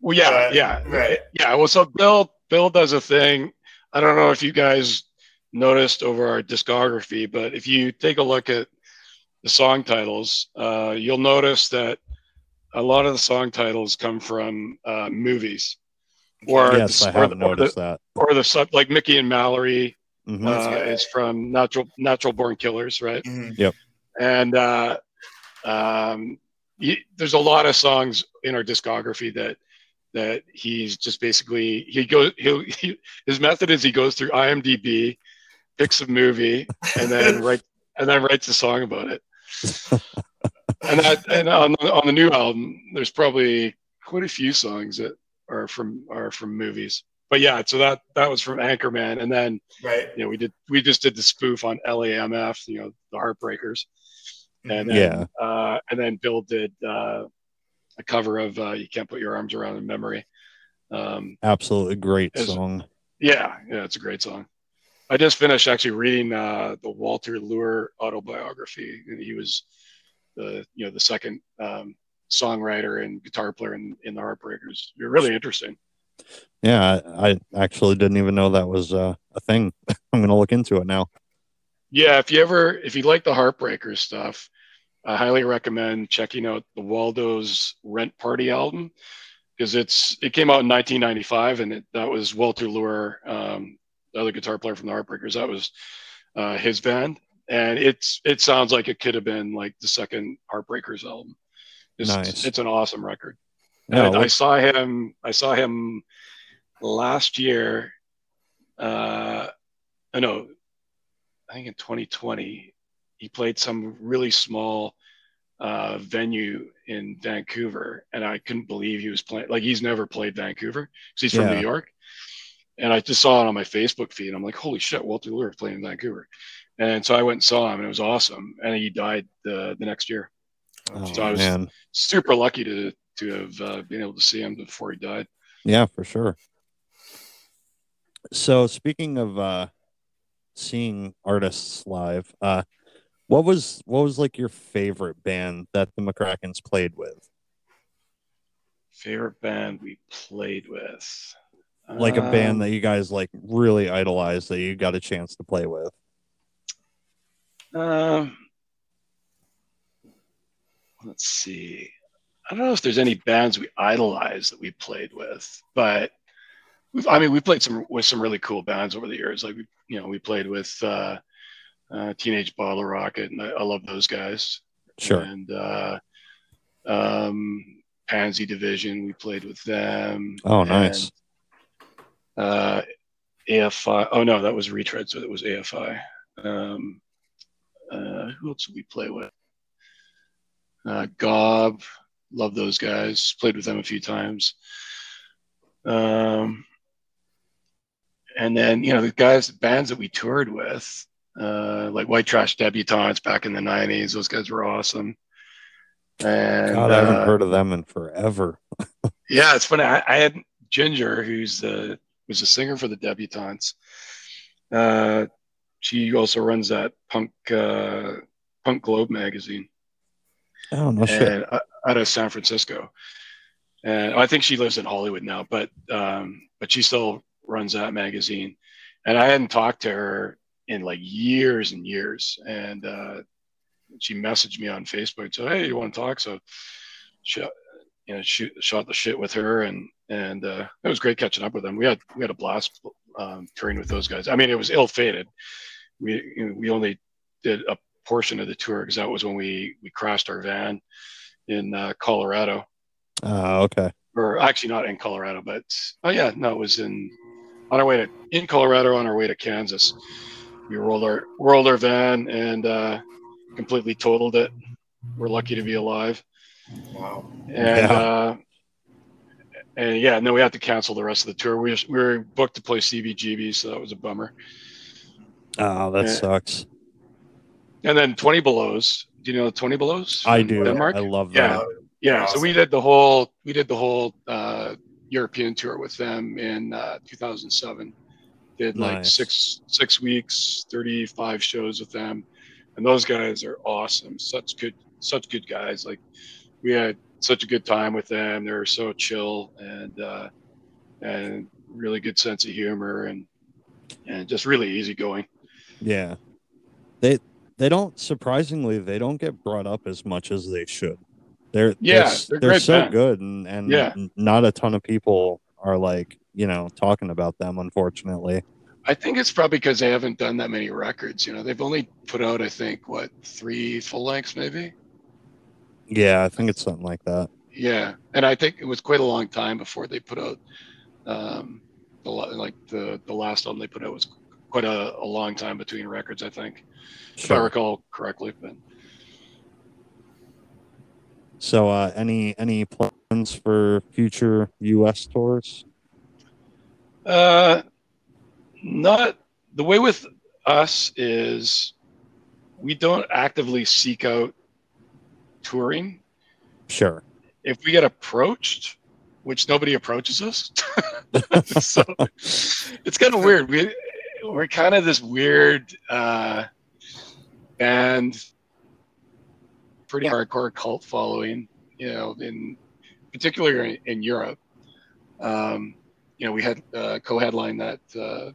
Well, yeah, Right, yeah, right. yeah. Well, so Bill, Bill does a thing. I don't know if you guys noticed over our discography, but if you take a look at the song titles, uh, you'll notice that a lot of the song titles come from uh, movies, or yes, the, I or have the, or noticed the, that. or the sub like Mickey and Mallory Mhm. uh, is from Natural Natural Born Killers, right? Mhm. and uh, um, he, there's a lot of songs in our discography that that he's just basically he goes he'll, he his method is he goes through IMDb, picks a movie, and then write and then writes a song about it. and that and on the, on the new album, there's probably quite a few songs that are from are from movies. But yeah, so that that was from Anchorman, and then Right. you know we did we just did the spoof on LAMF, you know the Heartbreakers, and then, Yeah. uh, and then Bill did uh, a cover of uh, "You Can't Put Your Arms Around a Memory." Um, Absolutely great song. yeah, yeah, it's a great song. I just finished actually reading uh, the Walter Lure autobiography, and he was the you know the second um, songwriter and guitar player in, in the Heartbreakers. You're really interesting. Yeah, I, I actually didn't even know that was uh, a thing. I'm gonna look into it now. Yeah, if you ever if you like the Heartbreakers stuff, I highly recommend checking out the Waldo's Rent Party album because it's it came out in 1995 and it, that was Walter Lure, um, the other guitar player from the Heartbreakers. That was uh, his band, and it's it sounds like it could have been like the second Heartbreakers album. It's, Nice. it's an awesome record. Yeah, And I saw him. I saw him last year. Uh, I know. I think in 2020, he played some really small uh, venue in Vancouver, and I couldn't believe he was playing. Like he's never played Vancouver because he's from Yeah. New York. And I just saw it on my Facebook feed. I'm like, holy shit, Walter Lure is playing in Vancouver. And so I went and saw him, and it was awesome. And he died the the next year. oh, so I was- man. Super lucky to to have uh, been able to see him before he died. Yeah, for sure. So speaking of uh seeing artists live, uh what was what was like your favorite band that the McRackins played with? Favorite band we played with. Like a band Um, that you guys like really idolize that you got a chance to play with. Um, let's see. I don't know if there's any bands we idolize that we played with, but we've, I mean, we played some with some really cool bands over the years. Like we, you know, we played with uh, uh, Teenage Bottle Rocket, and I, I love those guys. Sure. And uh, um, Pansy Division, we played with them. Oh, nice. Uh, AFI. Oh no, that was Retread, so it was AFI. Um, uh, who else did we play with? Uh, Gob, love those guys. Played with them a few times. Um, and then you know the guys, bands that we toured with, uh, like White Trash Debutantes back in the '90s. Those guys were awesome. And God, I haven't uh, heard of them in forever. yeah, it's funny. I, I had Ginger, who's the was a singer for the Debutantes. Uh, she also runs that punk uh, punk Globe magazine Oh no shit. and, uh, out of San Francisco. And I think she lives in Hollywood now, but um, but she still runs that magazine. And I hadn't talked to her in like years and years. And uh, she messaged me on Facebook said, "Hey, you want to talk?" So, she, you know, shoot, shot the shit with her, and and uh, it was great catching up with them. We had we had a blast um, touring with those guys. I mean, it was ill fated. We you know, we only did a portion of the tour because that was when we we crashed our van in uh, Colorado, Ah, okay. or actually not in Colorado, but oh yeah, no, it was in on our way to in Colorado on our way to Kansas. We rolled our rolled our van and uh, completely totaled it. We're lucky to be alive, Wow. and Yeah. uh, and yeah, no, we had to cancel the rest of the tour. We we were booked to play CBGB, so that was a bummer. Oh, that Yeah. sucks. And then Twenty Belows. Do you know Twenty Belows? I do. Denmark. I love that. Yeah, so Awesome. we did the whole we did the whole uh, European tour with them in uh, 2007. Did like six six weeks, 35 shows with them, and those guys are awesome. Such good such good guys. Like we had such a good time with them. They were so chill and uh, and really good sense of humor and and just really easygoing. Yeah. They they don't surprisingly they don't get brought up as much as they should. They're Yeah, they're, they're they're so band. good and and Yeah. not a ton of people are like you know talking about them unfortunately. I think it's probably because they haven't done that many records. You know, they've only put out, I think, what three full lengths, maybe. Yeah, I think it's something like that. Yeah, and I think it was quite a long time before they put out um, the like the the last album they put out was quite a, a long time between records. I think, if I recall correctly. But So, uh, any any plans for future U.S. tours? uh, not the way with us is we don't actively seek out touring. Sure. If we get approached, which nobody approaches us, so it's kind of weird. We we're kind of this weird uh, band, pretty hardcore cult following. You know, in particularly in, in Europe. Um, you know, we had uh, co-headline that uh,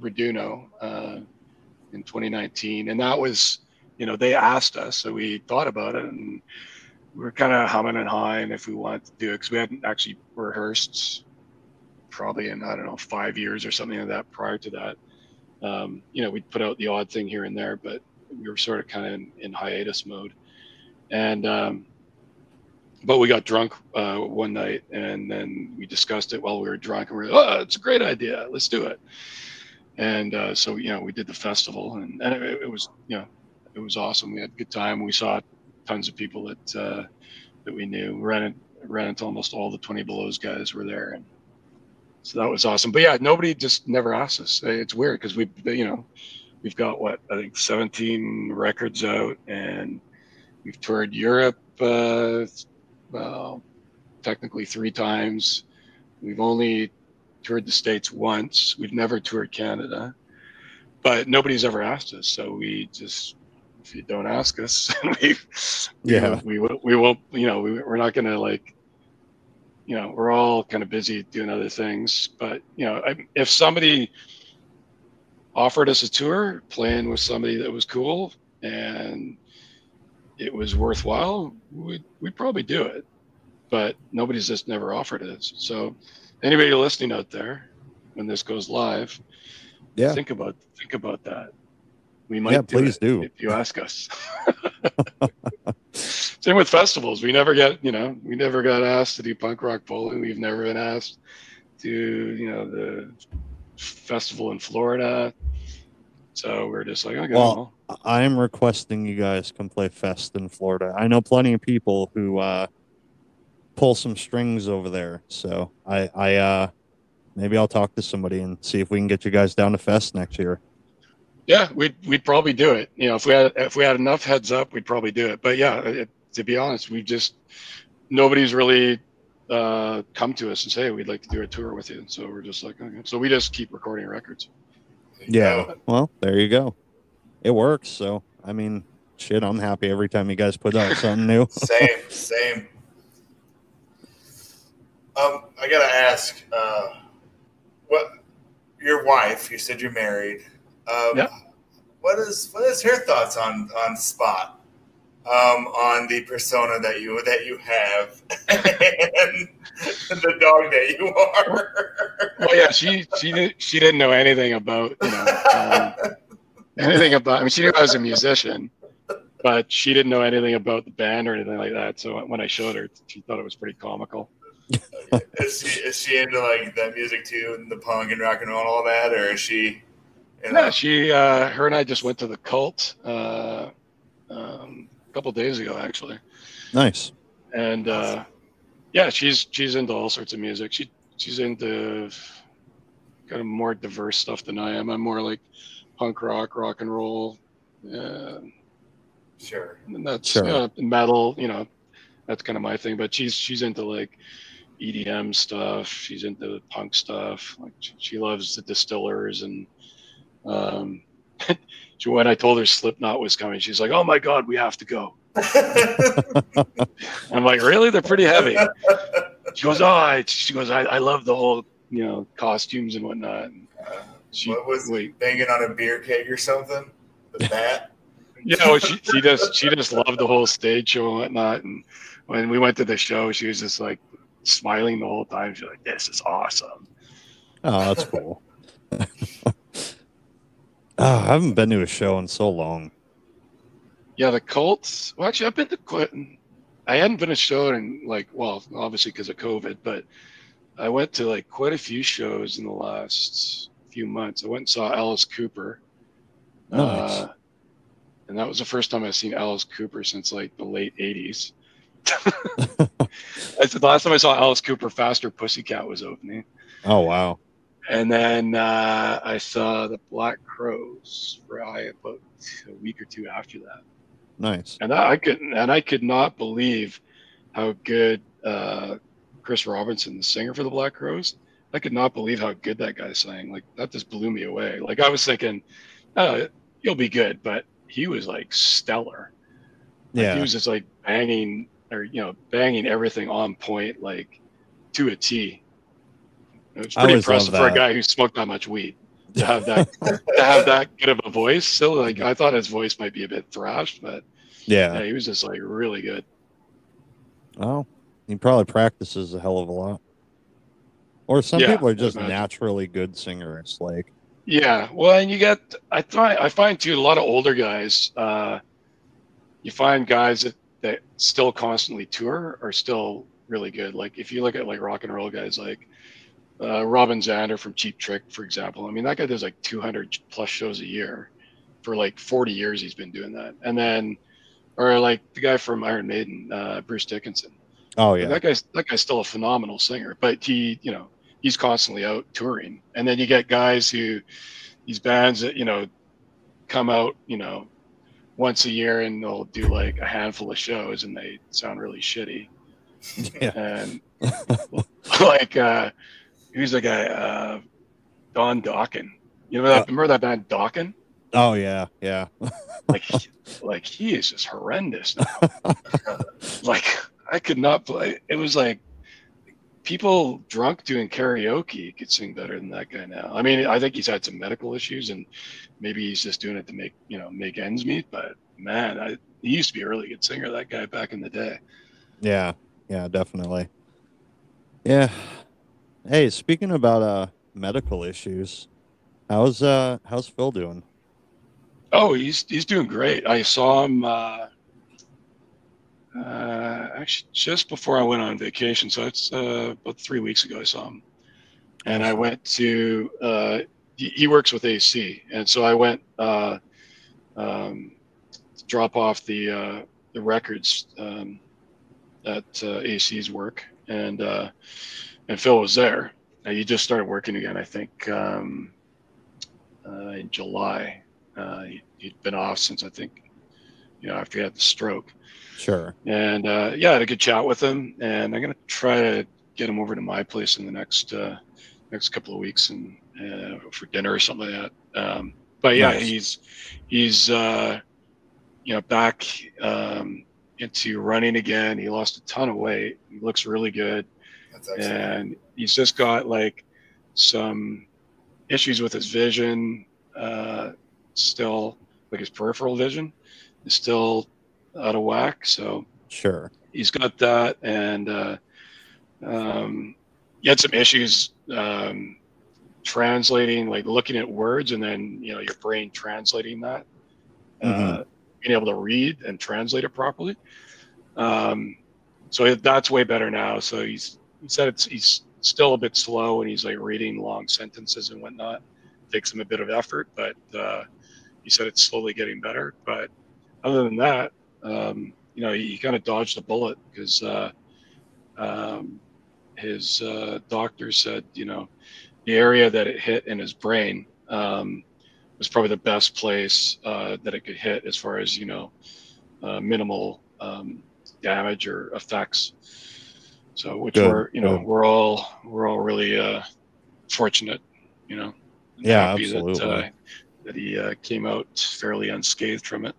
Reduno uh, in 2019, and that was, you know, they asked us, so we thought about it, and we are kind of humming and hawing if we wanted to do it because we hadn't actually rehearsed probably in I don't know five years or something like that prior to that. Um, you know, we'd put out the odd thing here and there, but we were sort of kind of in, in hiatus mode. And um, but we got drunk uh, one night, and then we discussed it while we were drunk, and we are like, oh, it's a great idea, let's do it. And uh, so you know, we did the festival, and, and it, it was you know, it was awesome. We had a good time. We saw tons of people that uh, that we knew. We ran ran into almost all the Twenty Belows guys were there, and so that was awesome. But yeah, nobody just never asked us. It's weird because we, you know, we've got what I think 17 records out, and we've toured Europe. Uh, well, technically three times. We've only toured the states once. We've never toured Canada, but nobody's ever asked us. So we just, if you don't ask us, we, Yeah. we, we, we won't. You know, we, we're not going to like you know we're all kind of busy doing other things but you know I- if somebody offered us a tour playing with somebody that was cool and it was worthwhile we'd, we'd probably do it but nobody's just never offered it so anybody listening out there when this goes live Yeah. think about think about that we might Yeah, do please do. if you ask us same with festivals we never get you know we never got asked to do punk rock bowling we've never been asked to you know the festival in florida so we're just like okay Well, well, I'm requesting you guys come play Fest in Florida. I know plenty of people who uh, pull some strings over there, so I, I uh, maybe I'll talk to somebody and see if we can get you guys down to Fest next year. Yeah we'd, we'd probably do it you know if we had if we had enough heads up we'd probably do it but yeah it, to be honest we just nobody's really uh, come to us and say we'd like to do a tour with you so we're just like okay so we just keep recording records Yeah. Well, there you go. It works. So I mean, shit, I'm happy every time you guys put out something new. Same, same. Um, I gotta ask, uh, what your wife? You said you're married. Um. What is what is her thoughts on on Spot? Um, on the persona that you that you have and the dog that you are. well yeah she she didn't she didn't know anything about you know um, anything about. I mean, she knew I was a musician, but she didn't know anything about the band or anything like that. So when I showed her, she thought it was pretty comical. is she is she into like that music too, and the punk and rock and roll and all that, or is she? You know, Yeah, she, uh, her and I just went to the cult uh, um, a couple days ago, actually, Nice. and uh, yeah, she's she's into all sorts of music. She she's into kind of more diverse stuff than I am. I'm more like punk rock, rock and roll. Uh, sure. and that's Sure. uh, metal you know that's kind of my thing but she's she's into like edm stuff she's into punk stuff like she, she loves the distillers and um she, when i told her slipknot was coming she's like oh my god we have to go i'm like really they're pretty heavy she goes oh I, she goes I, I love the whole you know costumes and whatnot And she what was wait banging on a beer keg or something? The bat. you know, she, she just she just loved the whole stage show and whatnot. And when we went to the show, she was just like smiling the whole time. She's like, "This is awesome." Oh, that's cool. Oh, I haven't been to a show in so long. Yeah, the Colts. Well, actually, I've been to quite. I hadn't been a show in like, well, obviously because of COVID, but I went to like quite a few shows in the last few months. I went and saw Alice Cooper. Nice. Uh, and that was the first time I've seen Alice Cooper since like the late 80s. That's the last time I saw Alice Cooper, Faster Pussycat was opening. Oh wow. And then uh, I saw the Black Crowes for about a week or two after that. Nice. And I couldn't, and I could not believe how good uh, Chris Robinson, the singer for the Black Crowes, I could not believe how good that guy sang. Like that just blew me away. Like I was thinking, oh, you'll be good, but he was like stellar. Like, Yeah. he was just like banging or you know banging everything on point, like to a T. It was I pretty impressive for a guy who smoked that much weed to have that to have that good of a voice. Still, like I thought his voice might be a bit thrashed, but Yeah. yeah, he was just like really good. Well, he probably practices a hell of a lot. Or some Yeah, people are just naturally good singers. Like, Yeah, well, and you get I find I find too a lot of older guys. Uh, you find guys that that still constantly tour are still really good. Like if you look at like rock and roll guys like uh, Robin Zander from Cheap Trick, for example. I mean, that guy does like 200 plus shows a year for like 40 years. He's been doing that, and then or like the guy from Iron Maiden, uh, Bruce Dickinson. oh yeah, That guy's that guy's still a phenomenal singer, but he, you know, he's constantly out touring. And then you get guys who these bands that, you know, come out, you know, once a year and they'll do like a handful of shows and they sound really shitty. yeah, And like uh who's the guy? Uh Don Dokken. You know that Uh, remember that band Dokken? oh yeah, yeah. Like like he is just horrendous now. like I could not play. It was like people drunk doing karaoke could sing better than that guy now. I mean, I think he's had some medical issues, and maybe he's just doing it to make you know make ends meet. But man, I, he used to be a really good singer. That guy back in the day. Yeah, yeah, definitely. Yeah. Hey, speaking about uh medical issues, how's uh how's Phil doing? Oh, he's he's doing great. I saw him uh, uh, actually just before I went on vacation. So it's uh, about three weeks ago. I saw him, and I went to. Uh, he, he works with AC, and so I went uh, um, to drop off the uh, the records um, at uh, AC's work, and uh, and Phil was there. And he just started working again. I think um, uh, in July. Uh, he, he'd been off since I think, you know, after he had the stroke. Sure. And uh, yeah, I had a good chat with him, and I'm gonna try to get him over to my place in the next uh, next couple of weeks and uh, for dinner or something like that. Um, but yeah, Nice. he's he's uh, you know back um, into running again. He lost a ton of weight. He looks really good That's excellent. and he's just got like some issues with his vision uh, still like his peripheral vision is still out of whack so Sure. he's got that and uh, um, he had some issues um, translating like looking at words and then you know your brain translating that uh, being able to read and translate it properly um, so that's way better now so he's he said it's he's still a bit slow and he's like reading long sentences and whatnot. It takes him a bit of effort but uh, he said it's slowly getting better. But other than that um, you know he, he kind of dodged a bullet because uh, um, his uh, doctor said you know the area that it hit in his brain um, was probably the best place uh, that it could hit as far as you know uh, minimal um, damage or effects so which Good, we're you know good. we're all we're all really uh, fortunate you know Yeah, happy that, absolutely. uh, that he uh, came out fairly unscathed from it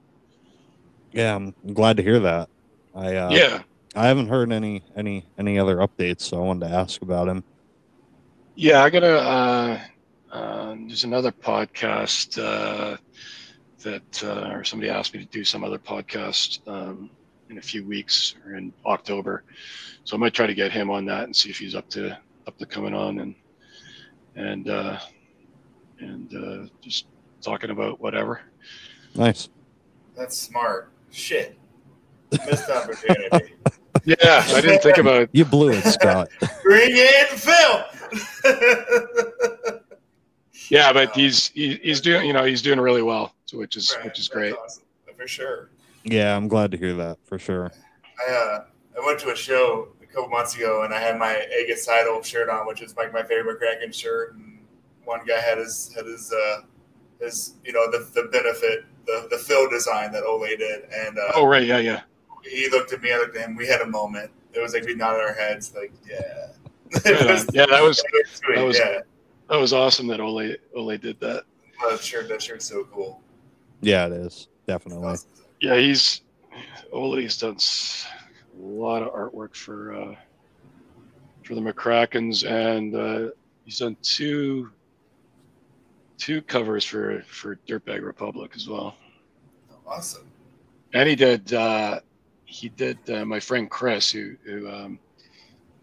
Yeah, I'm glad to hear that. I uh, yeah I haven't heard any any any other updates, so I wanted to ask about him. Yeah, I gotta. Uh, uh, there's another podcast. Uh, that uh, or somebody asked me to do some other podcast um, in a few weeks or in October. So I might try to get him on that and see if he's up to up to coming on and and uh, and uh, just talking about whatever. Nice. That's smart. Shit. Missed opportunity. Yeah, I didn't think about it. You blew it, Scott. Bring in Phil. Yeah, but he's he, he's doing you know he's doing really well, which is Right, which is that's great. awesome. For sure. Yeah, I'm glad to hear that for sure. I uh, I went to a show a couple months ago and I had my Aegis Idol shirt on, which is like my favorite McRackin shirt. And one guy had his had his uh his you know the the benefit the the fill design that Ole did, and uh, Oh right, yeah, yeah. he looked at me, I looked at him. We had a moment. It was like we nodded our heads, like yeah. Right it on. was, Yeah, that was it was that was- yeah. that was awesome that Ole Ole did that. That shirt, that shirt's so cool. Yeah, it is definitely. Awesome. Yeah, he's Ole's done a lot of artwork for uh, for the McRackins, and uh, he's done two two covers for for Dirtbag Republic as well. Awesome. And he did uh, he did uh, my friend Chris, who who um,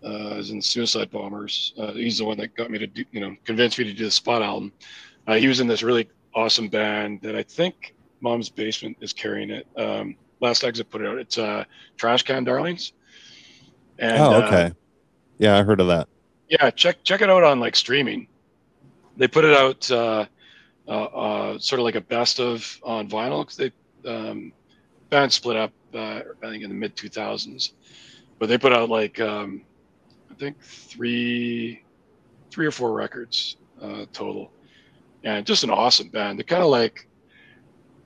uh, is in Suicide Bombers. Uh, he's the one that got me to do, you know, convinced me to do the Spot album. Uh, he was in this really awesome band that I think Mom's Basement is carrying it. Um, Last Exit put it out. It's uh, Trash Can Darlings. And, oh, uh, okay. yeah, I heard of that. yeah, check check it out on like streaming. They put it out uh, uh, uh, sort of like a best of on vinyl because they um, band split up uh, I think in the mid two thousands, but they put out like um, I think three three or four records uh, total, and just an awesome band. They're kind of like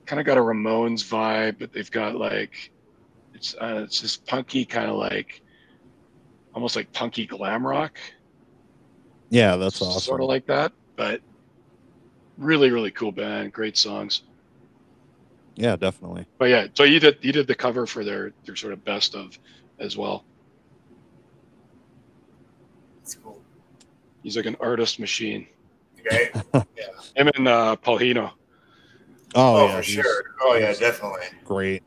kind of got a Ramones vibe, but they've got like it's uh, it's this punky kind of like almost like punky glam rock Yeah, that's awesome. sort of like that, but really, really cool band, great songs. yeah, definitely. But yeah, so you did you did the cover for their their sort of best of as well. It's cool. He's like an artist machine. Okay. Yeah. Him and uh, Paulino. Oh, Oh, yeah, for sure. Oh yeah, definitely. Great.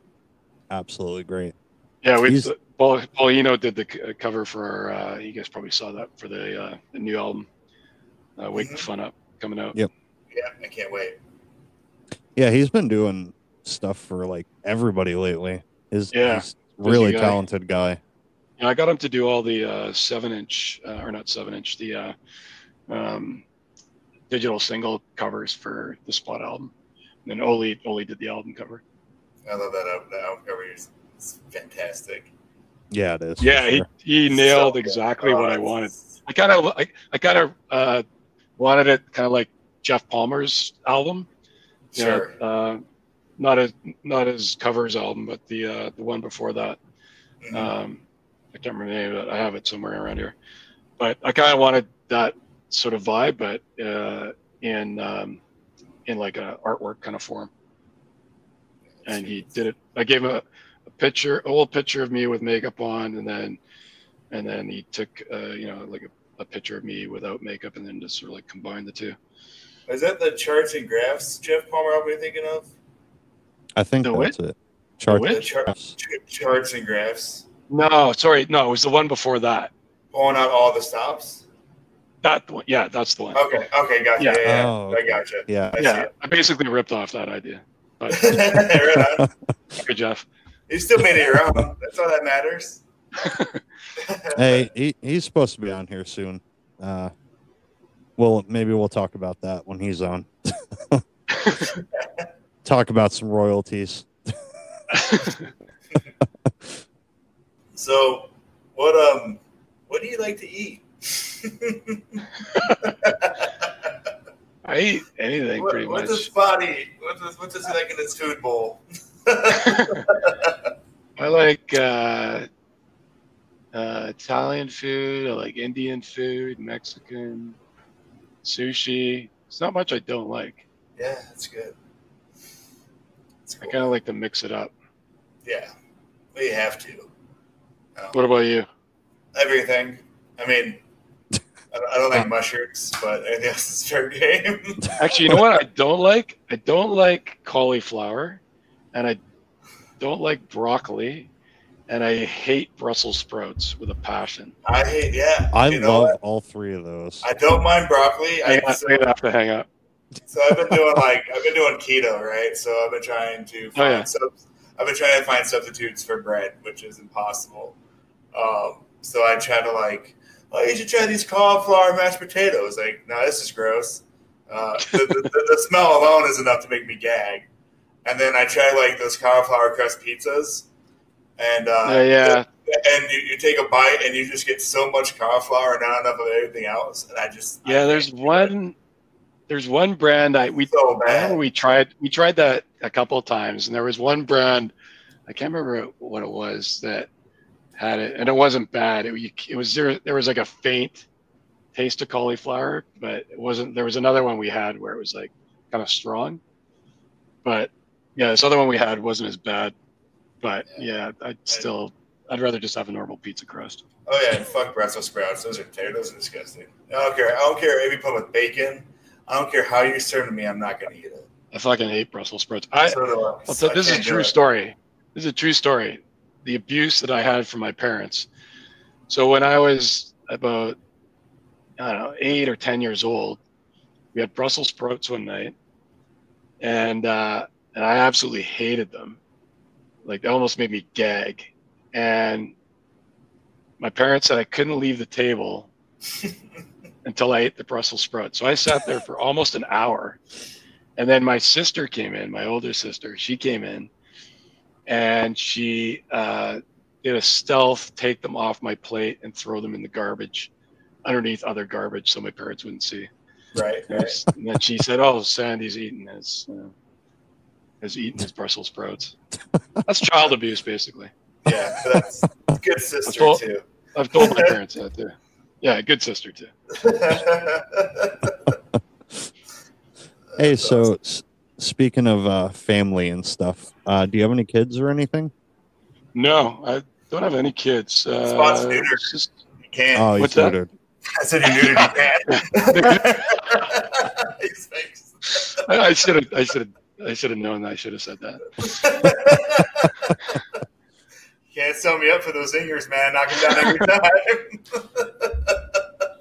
Absolutely great. Yeah, we He's- Paul, Paulino did the uh, cover for our. Uh, you guys probably saw that for the uh, the new album, uh, "Wake the Mhm. Fun Up," coming out. Yep. Yeah, I can't wait. Yeah, he's been doing stuff for like everybody lately. His Yeah, he's really guy. talented guy. Yeah, I got him to do all the uh, seven inch, uh, or not seven inch, the uh, um, digital single covers for the Spot album. And then Oli Oli did the album cover. I love that album. That album cover is it's fantastic. Yeah, it is. Yeah, he, sure. he nailed So good. exactly what Oh, I wanted. I kind of I, I kind of uh, wanted it kind of like Jeff Palmer's album. you know, Sure. uh, not as not his covers album, but the uh, the one before that. Mhm. Um, I can't remember the name of it. I have it somewhere around here. But I kind of wanted that sort of vibe, but uh, in um, in like a artwork kind of form. And he did it. I gave him a, picture, a little picture of me with makeup on, and then and then he took uh, you know like a, a picture of me without makeup, and then just sort of like combined the two. Is that the charts and graphs Jeff Palmer album you're thinking of? I think The that's it. Chart Whit? The char- charts and graphs, No, sorry, no, it was the one before that. pulling out all the stops. That one, yeah, that's the one. Okay, okay, gotcha. Yeah. Yeah, yeah, Oh, I gotcha. Yeah. I yeah, I basically ripped off that idea. But right good, Jeff. You still made it your own. That's all that matters. hey, he, he's supposed to be on here soon. Uh, well, maybe we'll talk about that when he's on. talk about some royalties. So, what um, what do you like to eat? I eat anything what, pretty what much. does Spot eat? What does what does he like in his food bowl? I like uh, uh, Italian food. I like Indian food, Mexican, sushi. It's not much I don't like. yeah, that's good. That's I kind of like to mix it up. Yeah, we have to. What about you? Everything. I mean, I don't like mushrooms, but anything else is fair game. Actually, you know what I don't like? I don't like cauliflower, and I don't like broccoli, and I hate Brussels sprouts with a passion. I hate, yeah. I you know love what? all three of those. I don't mind broccoli. I, I, I so, have to hang up. so I've been doing like I've been doing keto, right? So I've been trying to find yeah. subs- I've been trying to find substitutes for bread, which is impossible. Um, so I try to like, oh, you should try these cauliflower mashed potatoes. Like, no, this is gross. Uh, the, the, the, the smell alone is enough to make me gag. And then I try like those cauliflower crust pizzas, and uh, Uh, yeah, and you, you take a bite and you just get so much cauliflower and not enough of everything else. And I just I yeah. There's can't it. one. There's one brand I we so I we tried we tried that a couple of times, and there was one brand I can't remember what it was that had it, and it wasn't bad. It, it was there. There was like a faint taste of cauliflower, but it wasn't. There was another one we had where it was like kind of strong, but yeah, this other one we had wasn't as bad. But yeah, I'd still I'd rather just have a normal pizza crust. Oh yeah, and fuck Brussels sprouts. Those are ter- those are disgusting. I don't care. I don't care if you put with bacon. I don't care how you serve to me. I'm not gonna eat it. I fucking hate Brussels sprouts. I So I. I'll tell- I this is a true story. This is a true story. The abuse that I had from my parents. So when I was about, I don't know, eight or ten years old, we had Brussels sprouts one night, and uh, and I absolutely hated them. Like they almost made me gag. And my parents said I couldn't leave the table until I ate the Brussels sprouts. So I sat there for almost an hour. And then my sister came in, my older sister, she came in and she uh, did a stealth, take them off my plate and throw them in the garbage underneath other garbage so my parents wouldn't see. Right, And then she said, Oh, Sandy's eating his, uh, has eaten his Brussels sprouts. That's child abuse, basically. Yeah, that's good sister Well- too. I've told my parents that too. Yeah, good sister too. Hey, so s- speaking of uh, family and stuff, uh, do you have any kids or anything? No, I don't have any kids. Uh, Spots neutered. just- you can't. Oh, he's What's that? neutered. I said you neutered. You can't. I I should have. I should have. I should have known. that. I should have said that. Can't sell me up for those zingers, man. Knock them down every time.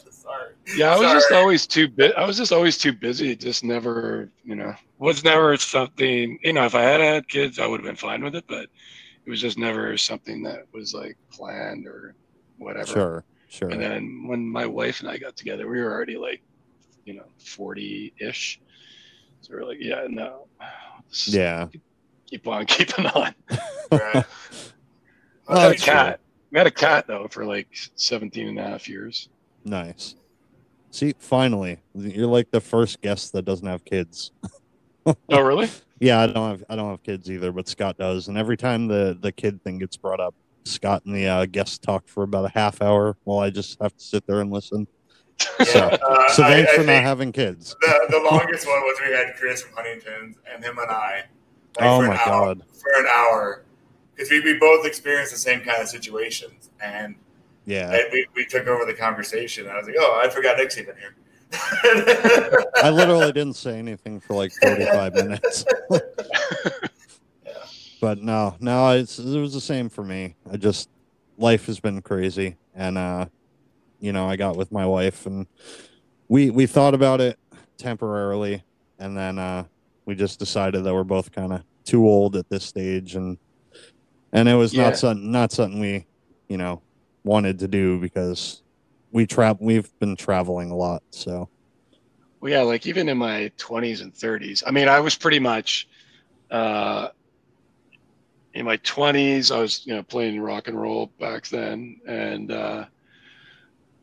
Sorry. Yeah, I was just always too bit. I was just always too busy. Just never, you know, was never something. You know, if I had had kids, I would have been fine with it. But it was just never something that was like planned or whatever. Sure, sure. And then when my wife and I got together, we were already like, you know, forty-ish. So we are like, yeah, no, Let's Yeah. keep on keeping on. Right. Oh, We had a that's true. cat. We had a cat though for like 17 and a half years. Nice. See, finally, you're like the first guest that doesn't have kids. Oh, really? Yeah, I don't have I don't have kids either, but Scott does. And every time the the kid thing gets brought up, Scott and the uh, guest talk for about a half hour while I just have to sit there and listen. So- uh, So thanks I for not having kids. the, the longest one was we had Chris from Huntington's and him and I. like, Oh for an my hour- god. For an hour. Because we, we both experienced the same kind of situations. And Yeah. I, we, we took over the conversation. I was like, oh, I forgot Nick's even here. I literally didn't say anything for like 45 minutes. But no, no, it's it was the same for me. I just life has been crazy and uh you know, I got with my wife and we we thought about it temporarily and then uh we just decided that we're both kind of too old at this stage and and it was Yeah. not something not something we, you know, wanted to do because we travel we've been traveling a lot, so Well, yeah, like even in my 20s and 30s. I mean, I was pretty much uh, in my 20s. I was, you know, playing rock and roll back then, and uh,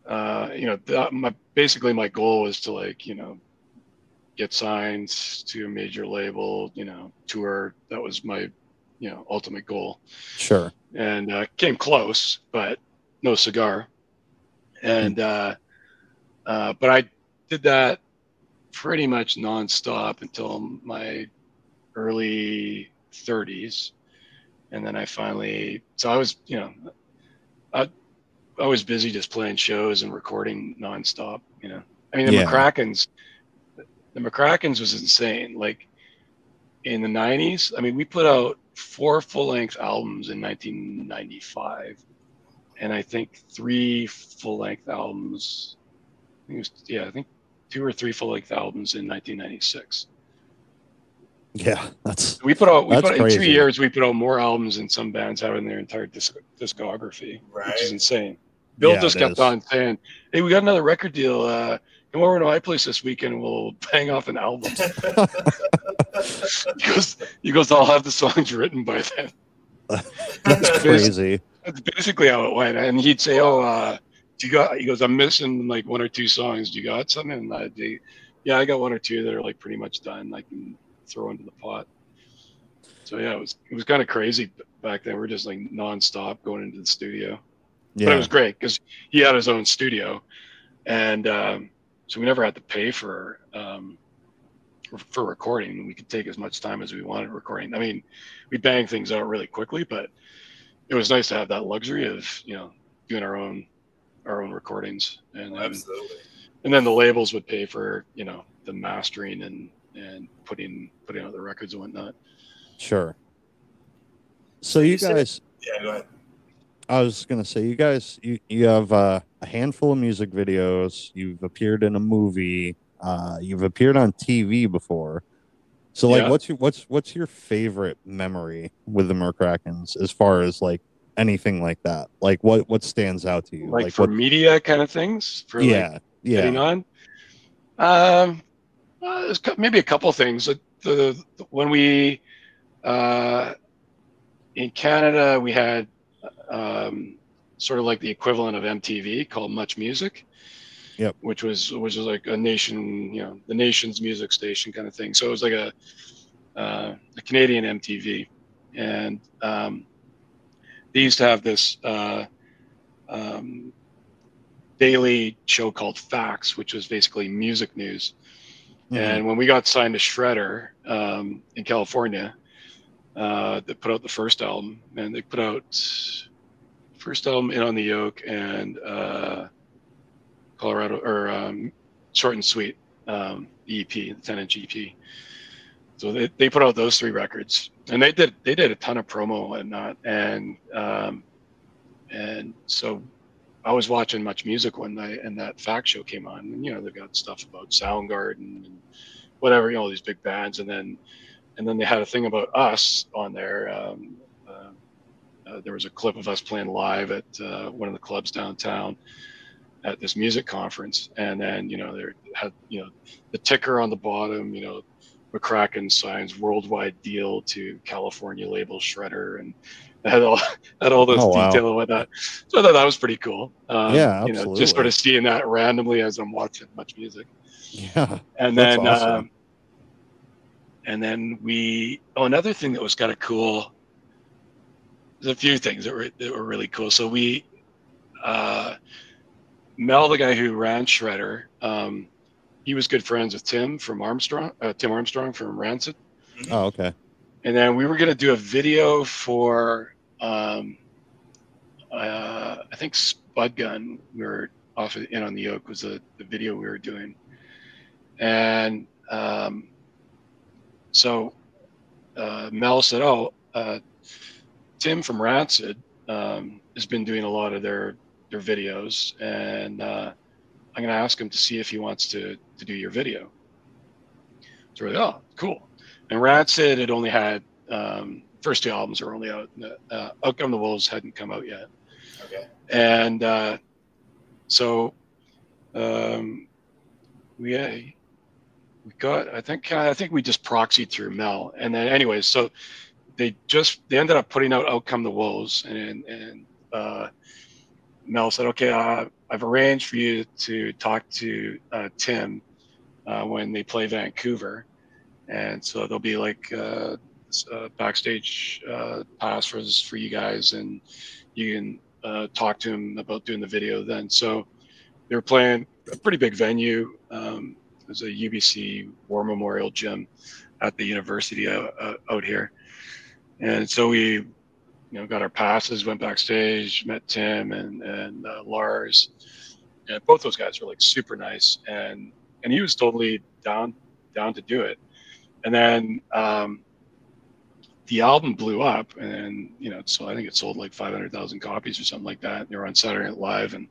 uh, you know, that, my basically my goal was to like, you know, get signed to a major label, you know, tour. That was my, you know, ultimate goal. sure. and uh, came close, but no cigar. And uh, uh, but I did that pretty much nonstop until my early 30s, and then I finally. So I was, you know, I, I was busy just playing shows and recording nonstop. You know, I mean, the Yeah. McRackins, the McRackins was insane. Like in the '90s, I mean, we put out four full-length albums in 1995, and I think three full-length albums. I think it was, yeah, I think two or three full-length albums in 1996. Yeah, that's We put out, we That's put out in two years, we put out more albums than some bands have in their entire disc- discography, which is insane. Bill Yeah, just kept is. on saying, "Hey, we got another record deal. Uh, come over to my place this weekend. and We'll bang off an album." he goes, "He goes, I'll have the songs written by then." that's crazy. That's basically how it went. And he'd say, "Oh, uh, do you got?" He goes, "I'm missing like one or two songs. Do you got something?" And I'd be, "Yeah, I got one or two that are like pretty much done. I can throw into the pot." So yeah, it was it was kind of crazy back then. We are just like nonstop going into the studio, but it was great because he had his own studio, and um, so we never had to pay for um, for- for recording. We could take as much time as we wanted recording. I mean, we banged things out really quickly, but it was nice to have that luxury of you know doing our own our own recordings, and then, Absolutely. and then the labels would pay for you know the mastering and and putting putting out the records and whatnot. sure. So you You guys, Yeah, go ahead. I was gonna say, you guys, you you have uh, a handful of music videos. You've appeared in a movie. Uh, you've appeared on TV before. So, like, Yeah. what's your what's what's your favorite memory with the McRackins as far as like anything like that? Like, what what stands out to you? Like, for what? media kind of things. For like, Yeah, getting yeah, on. Um, uh, there's cou- maybe a couple things. The, the, the- when we uh, in Canada, we had um, sort of like the equivalent of MTV called Much Music. Yep. Which was which was like a nation, you know, the nation's music station kind of thing. So it was like a uh, a Canadian MTV, and um, they used to have this uh, um, daily show called FAX, which was basically music news. Mhm. And when we got signed to Shredder um, in California, uh, they put out the first album, and they put out first album in on the yoke and uh, Colorado or um, short and sweet um, EP, the 10 inch EP. So they, they put out those three records, and they did they did a ton of promo and whatnot, and um, and so I was watching much music one night, and that fact show came on, and you know they've got stuff about Soundgarden and whatever, you know, all these big bands, and then and then they had a thing about us on there. Um, uh, uh, there was a clip of us playing live at uh, one of the clubs downtown at this music conference, and then you know they had you know the ticker on the bottom, you know. McRackin signs worldwide deal to California label Shredder, and had all had all those Oh, wow. detail and whatnot. So I thought that was pretty cool. Um, Yeah, You know, absolutely. just sort of seeing that randomly as I'm watching much music, yeah, and then awesome. um, and then we oh another thing that was kind of cool. There's a few things that were that were really cool. So we, uh, Mel, the guy who ran Shredder, um, he was good friends with Tim from Armstrong, uh, Tim Armstrong from Rancid. Oh, okay. and then we were going to do a video for um, uh, i think spud gun we were off of in on the yoke was the, the video we were doing and um, so uh, mel said oh uh, tim from rancid um, has been doing a lot of their their videos and uh, i'm going to ask him to see if he wants to to do your video so we're like oh cool and Rancid had only had um, first two albums were only out. Uh, Out Come the Wolves hadn't come out yet, Okay. and uh, so um, we uh, we got. I think I think we just proxied through Mel, and then anyways, so they just they ended up putting out Outcome the Wolves, and and uh, Mel said, okay, uh, I've arranged for you to talk to uh, Tim uh, when they play Vancouver and so there'll be like uh, s- uh, backstage uh, pass for for you guys, and you can uh, talk to him about doing the video then. So they were playing a pretty big venue. Um, it was a UBC War Memorial Gym at the university uh, out here, and so we you know, got our passes, went backstage, met Tim and and uh, Lars, and both those guys were like super nice, and and he was totally down down to do it. And then um, the album blew up, and you know, so I think it sold like five hundred thousand copies or something like that. And They were on Saturday Night Live, and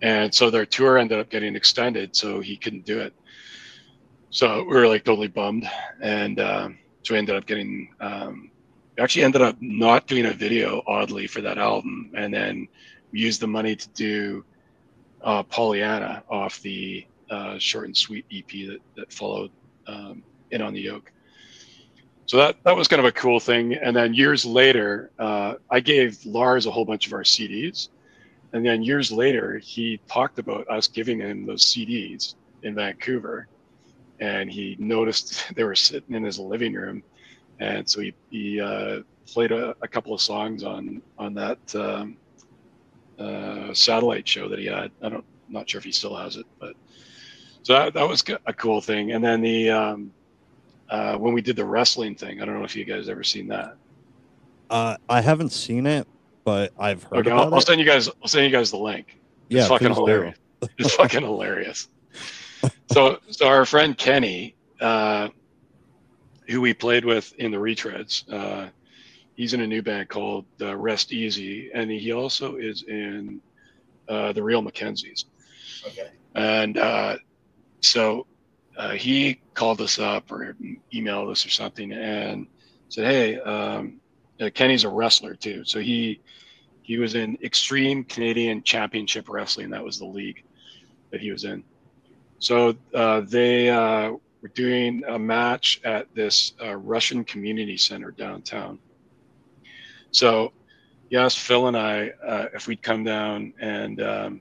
and so their tour ended up getting extended, so he couldn't do it. So we were like totally bummed, and um, so we ended up getting. Um, actually ended up not doing a video, oddly, for that album, and then used the money to do uh, Pollyanna off the uh, short and sweet EP that that followed um, in on the yoke. So that that was kind of a cool thing. And then years later, uh, I gave Lars a whole bunch of our CDs, and then years later, he talked about us giving him those CDs in Vancouver, and he noticed they were sitting in his living room, and so he he uh, played a, a, couple of songs on on that um, uh, satellite show that he had. I don't not sure if he still has it, but so that, that was a cool thing. And then the um, uh, when we did the wrestling thing, I don't know if you guys ever seen that. Uh, I haven't seen it, but I've heard okay, I'll, I'll it. send you guys. I'll send you guys the link. It's yeah, fucking hilarious. It's fucking hilarious. So, so our friend Kenny, uh, who we played with in the retreads, uh, he's in a new band called uh, Rest Easy, and he also is in uh, the Real McKenzies. Okay. And uh, so uh, he called us up or emailed us or something and said, "Hey, um, uh, Kenny's a wrestler too, so he he was in Extreme Canadian Championship Wrestling. That was the league that he was in. So uh, they uh, were doing a match at this uh, Russian community center downtown. So he asked Phil and I uh, if we'd come down and um,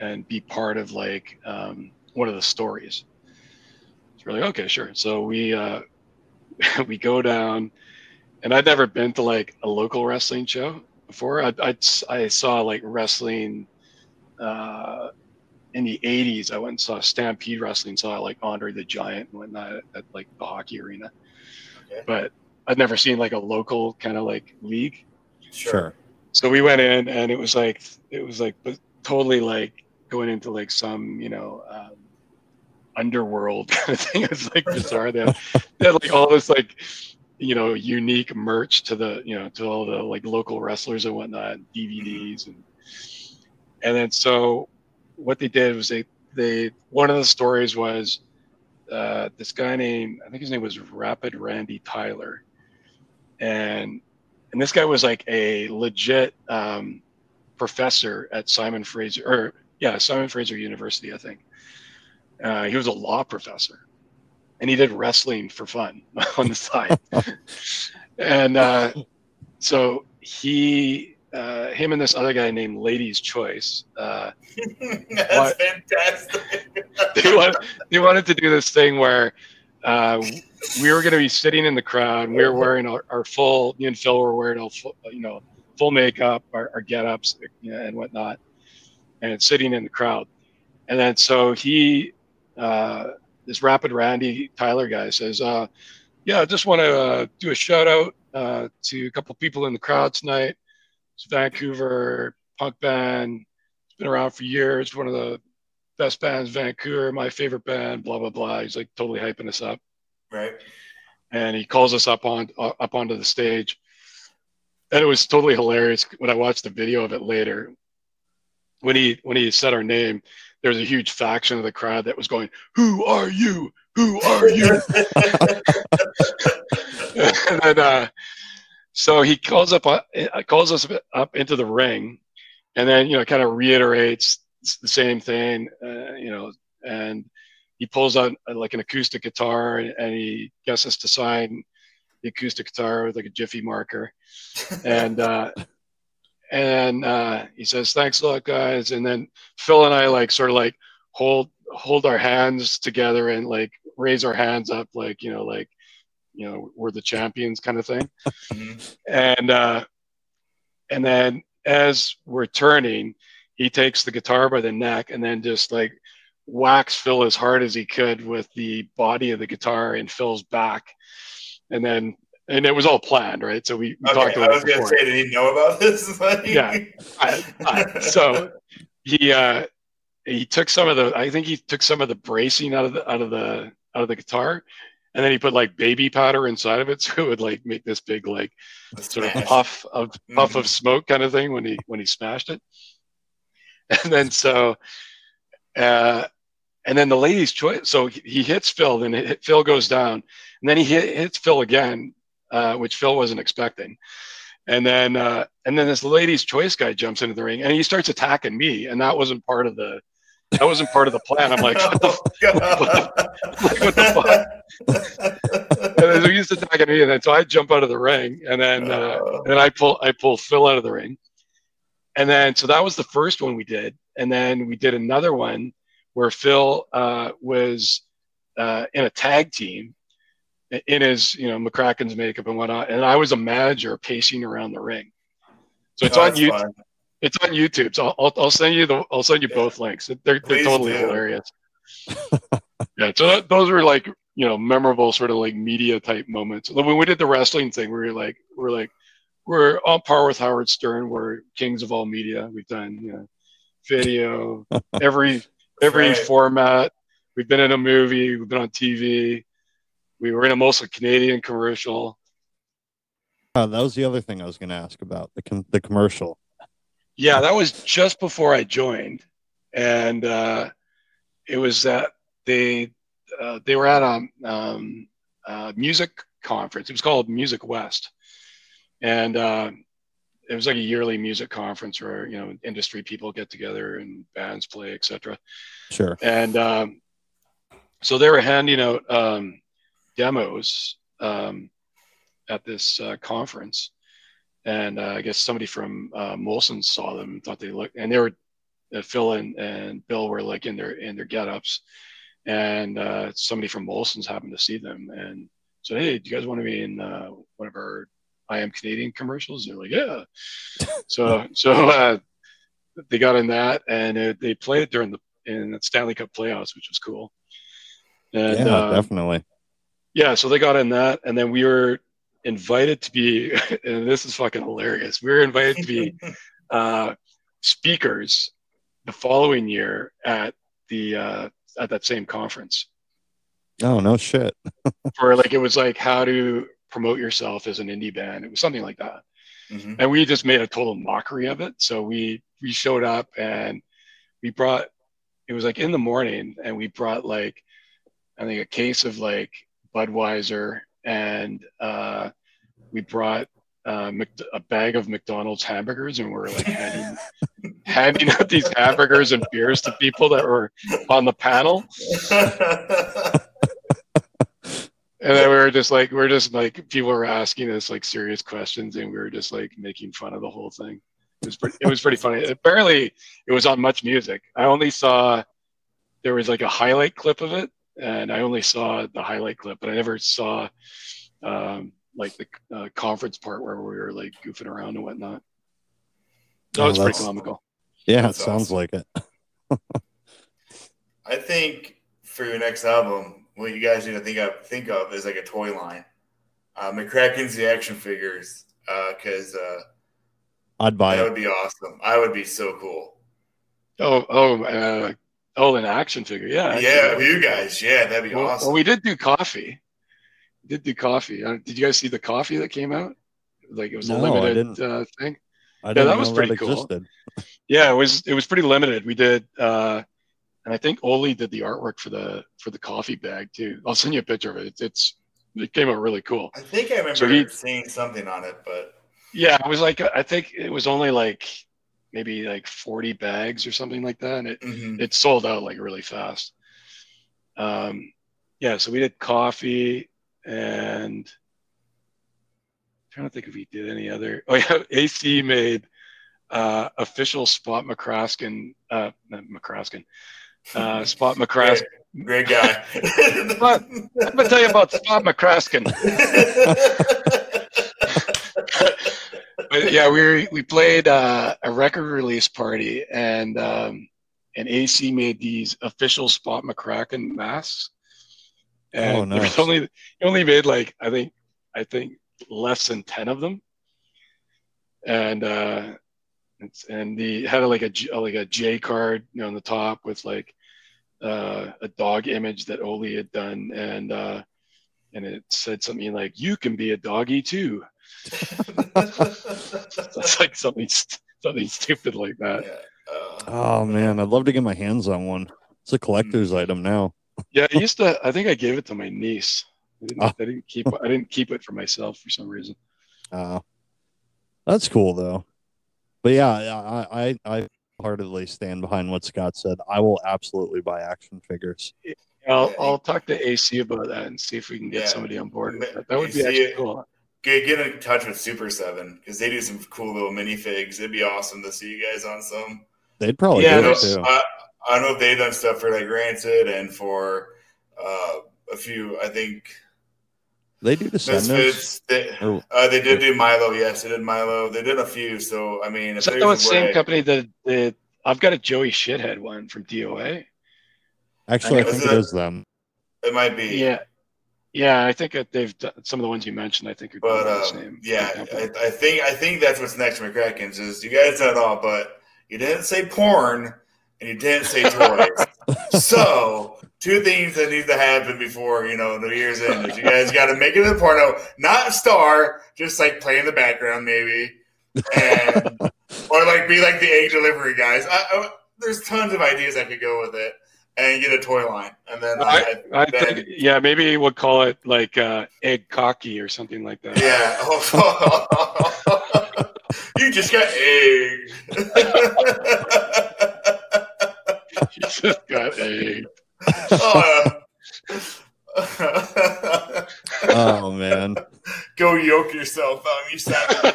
and be part of like um, one of the stories. We're like, okay, sure. So we uh, we go down, and I'd never been to like a local wrestling show before. I I, I saw like wrestling uh, in the '80s. I went and saw Stampede Wrestling, saw like Andre the Giant and whatnot at, at like the hockey arena. Okay. But I'd never seen like a local kind of like league. Sure. So we went in, and it was like it was like but totally like going into like some you know um, underworld kind of thing. It's like bizarre. They had, they had like all this like you know unique merch to the you know to all the like local wrestlers and whatnot, DVDs and and then so what they did was they they one of the stories was uh, this guy named I think his name was Rapid Randy Tyler, and and this guy was like a legit um, professor at Simon Fraser or yeah Simon Fraser University I think. Uh, he was a law professor, and he did wrestling for fun on the side. and uh, so he, uh, him, and this other guy named Ladies' Choice, uh, That's What? fantastic. they, wanted, they wanted to do this thing where uh, we were going to be sitting in the crowd. We were wearing our, our full, me and Phil were wearing our full, you know, full makeup, our, our get-ups you know, and whatnot, and sitting in the crowd. And then so he, uh, this Rapid Randy Tyler guy says, uh, "Yeah, I just want to uh, do a shout out uh, to a couple people in the crowd tonight. It's Vancouver punk band. It's been around for years. One of the best bands, Vancouver. My favorite band. Blah blah blah. He's like totally hyping us up, Right. and he calls us up on uh, up onto the stage. And it was totally hilarious when I watched the video of it later. When he when he said our name, there was a huge faction of the crowd that was going, "Who are you? Who are you?" and then, uh, so he calls up, uh, calls us up into the ring, and then you know, kind of reiterates the same thing, uh, you know, and he pulls out uh, like an acoustic guitar and, and he gets us to sign the acoustic guitar with like a jiffy marker, and uh, and uh, he says, "Thanks a lot, guys," and then Phil and I like sort of like hold hold our hands together and like raise our hands up like you know like you know we're the champions kind of thing Mhm. and uh and then as we're turning he takes the guitar by the neck and then just like whacks phil as hard as he could with the body of the guitar in phil's back and then and it was all planned, right? So we, we Okay, talked I about was it gonna say, did he know about this? Like- Yeah. I, I, so he uh, he took some of the I think he took some of the bracing out of the out of the out of the guitar, and then he put like baby powder inside of it, so it would like make this big like sort of puff of puff of smoke kind of thing when he when he smashed it. And then so, uh, and then the lady's choice. So he hits Phil, then hit, Phil goes down, and then he hit, hits Phil again, uh, which Phil wasn't expecting. And then uh, and then this ladies' choice guy jumps into the ring and he starts attacking me, and that wasn't part of the that wasn't part of the plan. I'm like, what the, Oh, God. what the fuck? And he's attacking me, and then so I jump out of the ring, and then uh, Oh. and then I pull I pull Phil out of the ring, and then so that was the first one we did, and then we did another one where Phil uh, was uh, in a tag team in his you know McRackin's makeup and whatnot, and I was a manager pacing around the ring. So it's Oh, on YouTube. fun. It's on YouTube. So I'll, I'll send you the I'll send you Yeah. both links. They're they're Please totally do. hilarious. yeah. So that, those were like you know memorable sort of like media type moments. When we did the wrestling thing, we were like we're like we're on par with Howard Stern. We're kings of all media. We've done you know video, every every Right. format. We've been in a movie. We've been on TV. We were in a mostly Canadian commercial. Uh, that was the other thing I was going to ask about the com- the commercial. Yeah, that was just before I joined, and uh, it was that they uh, they were at a um, uh, music conference. It was called Music West, and uh, it was like a yearly music conference where you know industry people get together and bands play, etc. Sure. And um, so they were handing out um, demos um, at this uh, conference. And uh, I guess somebody from uh, Molson saw them and thought they looked, and they were uh, Phil and, and Bill were like in their in their get-ups, and uh, somebody from Molson's happened to see them and said, "Hey, do you guys want to be in uh, one of our I Am Canadian commercials?" And they're like, "Yeah." so so uh, they got in that, and uh, they played it during the in the Stanley Cup playoffs, which was cool. And yeah, uh, definitely. yeah, so they got in that, and then we were invited to be, and this is fucking hilarious. We were invited to be uh, speakers the following year at the uh, at that same conference. Oh no shit. For like, it was like how to promote yourself as an indie band. It was something like that, Mhm. and we just made a total mockery of it. So we we showed up and we brought. It was like in the morning, and we brought like I think a case of like Budweiser, and uh, we brought uh, a bag of McDonald's hamburgers, and we are like handing, handing out these hamburgers and beers to people that were on the panel. And then we were just like, we are just like, people were asking us like serious questions, and we were just like making fun of the whole thing. It was pretty, it was pretty funny. Apparently, it was on Much Music. I only saw there was like a highlight clip of it, and I only saw the highlight clip, but I never saw um, like the uh, conference part where we were like goofing around and whatnot. That Oh, was pretty comical. Yeah, That's it sounds awesome. like it. I think for your next album, what you guys need to think of think of is like a toy line. Uh, McRackin's the action figures, because uh, I'd buy that it. would be awesome. I would be so cool. Oh, oh, uh, oh, an action figure, yeah. yeah, actually. you guys, yeah, that'd be Well, awesome. well, we did do coffee. We did do coffee. Uh, did you guys see the coffee that came out? Like it was No, a I limited didn't. uh, thing. I didn't that was know pretty that cool. existed. Yeah, it was it was pretty limited. We did, uh, and I think Oli did the artwork for the for the coffee bag too. I'll send you a picture of it. It's, it's it came out really cool. I think I remember So he- seeing something on it, but Yeah, it was like I think it was only like maybe like forty bags or something like that, and it mhm. it sold out like really fast. Um, yeah, so we did coffee and trying to think if we did any other. Oh yeah, AC made uh, official Spot McRackin, uh, McRackin, uh, Spot McRackin. great, great guy. I'm gonna tell you about Spot McRackin. But yeah, we we played uh, a record release party, and um, and AC made these official Spot McRackin masks. And Oh, there was nice. only he only made like I think I think less than ten of them, and uh, it's, and the had like a J- like a J card you know on the top with like uh, a dog image that Oli had done, and uh, and it said something like "You can be a doggy too." It's like something something stupid like that. Yeah. Uh, Oh man, I'd love to get my hands on one. It's a collector's Hmm. item now. Yeah, I used to. I think I gave it to my niece. I didn't, Ah. I didn't keep. I didn't keep it for myself for some reason. Uh, that's cool though. But yeah, I, I I heartedly stand behind what Scott said. I will absolutely buy action figures. I'll, I'll talk to AC about that and see if we can get Yeah. somebody on board. with that. That would be AC actually cool. Get, get in touch with Super Seven because they do some cool little minifigs. It'd be awesome to see you guys on some. They'd probably Yeah, I do know, it too. I, I know they've done stuff for like Rancid and for uh, a few. I think They do Descendents. Misfits. They, Or, uh, they did do Milo. Yes, they did Milo. They did a few. So I mean, if Is that there's the a same company that, that I've got a Joey Shithead one from DOA? actually, I Is think it- it is them. it might be. Yeah, yeah. I think that they've done, some of the ones you mentioned. I think are But the uh, same. yeah. I, I think I think that's what's next for McRackins is you guys done it all, but you didn't say porn and you didn't say toys. so two things that need to happen before you know the year's end is you guys got to make it a porno, not star, just like play in the background maybe, and or like be like the egg delivery guys. I, I, there's tons of ideas I could go with it and get a toy line, and then I, I then- think, yeah, maybe we'll call it like uh, egg cocky or something like that. Yeah. you just got egg. You just got egg. oh, Oh man, Go yoke yourself on you savage.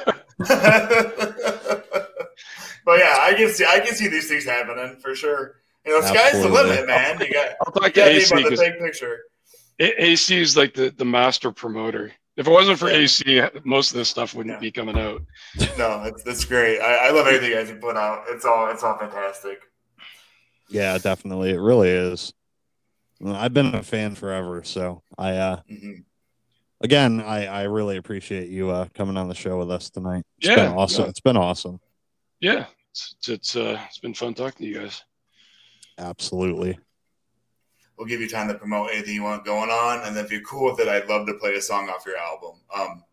but yeah, I can see I can see these things happening for sure. You know, sky's the limit, man. You got I'll talk you to got AC about the 'cause big picture. AC is like the, the master promoter. If it wasn't for AC, most of this stuff wouldn't Yeah. be coming out. No, that's that's great. I, I love everything you guys have put out. It's all it's all fantastic. yeah, definitely, it really is. I've been a fan forever, so I uh Mhm. again, I I really appreciate you uh coming on the show with us tonight. It's Yeah, been awesome. yeah. It's been awesome. Yeah, it's it's, it's uh it's been fun talking to you guys. Absolutely. We'll give you time to promote anything you want going on, and then if you're cool with it, I'd love to play a song off your album. Um,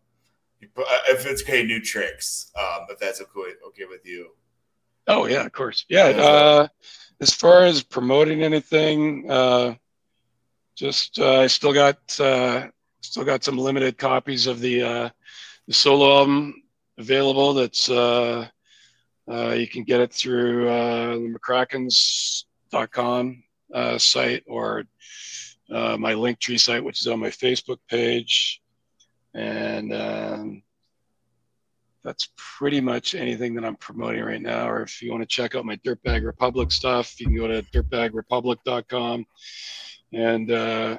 if it's okay, new tricks. Um, if that's okay, okay with you. Oh yeah, of course. Yeah. Yeah. Uh, as far as promoting anything, uh, just uh, I still got uh, still got some limited copies of the uh, the solo album available. That's uh, uh, you can get it through uh, the McRackins.com uh, site or uh, my Linktree site, which is on my Facebook page, and um, that's pretty much anything that I'm promoting right now. Or if you want to check out my Dirtbag Republic stuff, you can go to dirtbagrepublic.com, and uh,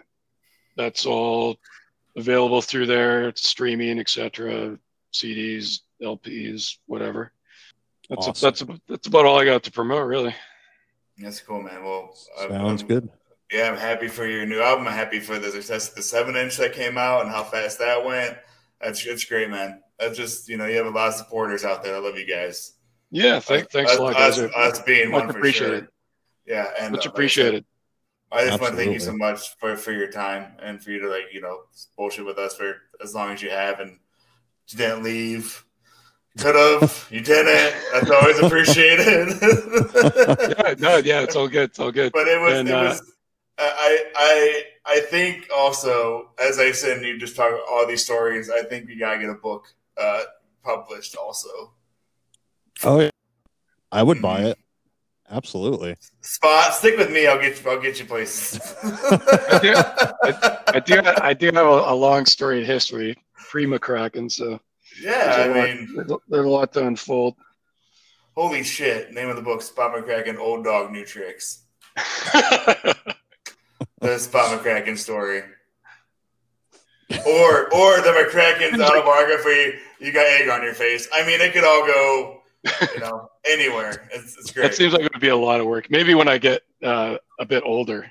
that's all available through there. It's streaming, etc. CDs, LPs, whatever. That's Awesome. that's about, that's about all I got to promote, really. That's cool, man. Well, Sounds I'm- good. Yeah, I'm happy for your new album. I'm happy for the success of the seven inch that came out and how fast that went. That's it's great, man. That's just you know you have a lot of supporters out there. I love you guys. Yeah, thank, thanks us, a lot, guys. Us, us being Much one for appreciated. sure. Yeah, and Much uh, like I said, appreciated. I just want to thank you so much for, for your time and for you to like you know bullshit with us for as long as you have and you didn't leave. Could have, you didn't. That's always appreciated. yeah, no, yeah, it's all good. It's all good. but it was And, it uh, was I I I think also as I said and you just talk all these stories I think we gotta get a book uh published also Oh yeah. I would buy Mhm. it. Absolutely. spot stick with me I'll get you I'll get you places I do. I do have a, a long storied history pre McRackin, so yeah I there's, a lot, mean there's, a, there's a lot to unfold. holy shit name of the book Spot McRackin Old Dog New Tricks the Spot McRackin story or or the McRackin's autobiography you got egg on your face I mean it could all go you know anywhere it's, it's great that seems like it would be a lot of work. Maybe when I get uh, a bit older,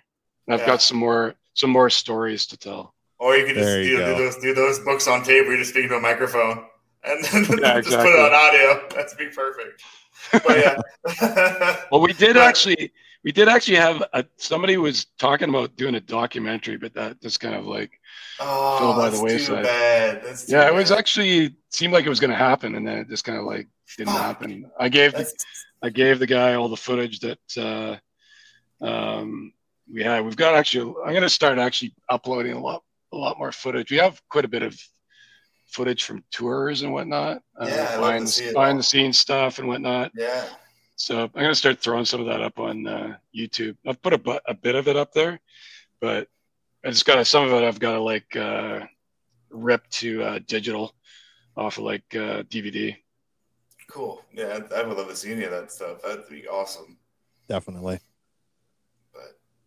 I've Yeah. got some more some more stories to tell. Or you could just you do, do those do those books on tape where you just speak to a microphone and then Yeah, just put it on audio. That'd be perfect. But yeah. Well, we did But- actually, we did actually have a, somebody was talking about doing a documentary, but that just kind of like, oh, Fell by the that's too wayside. bad. Too yeah, it was actually seemed like it was going to happen, and then it just kind of like didn't Fuck. happen. I gave the, I gave the guy all the footage that uh, um, we had. We've got actually. I'm going to start actually uploading a lot, a lot more footage. We have quite a bit of footage from tours and whatnot. uh, Yeah, I'd behind, to see the, it behind the scenes stuff and whatnot. yeah. So I'm gonna start throwing some of that up on uh, YouTube. I've put a, bu- a bit of it up there, but I just got some of it. I've got to like uh, rip to uh, digital off of like uh, DVD. Cool. Yeah, I I would love to see any of that stuff. That'd be awesome. Definitely.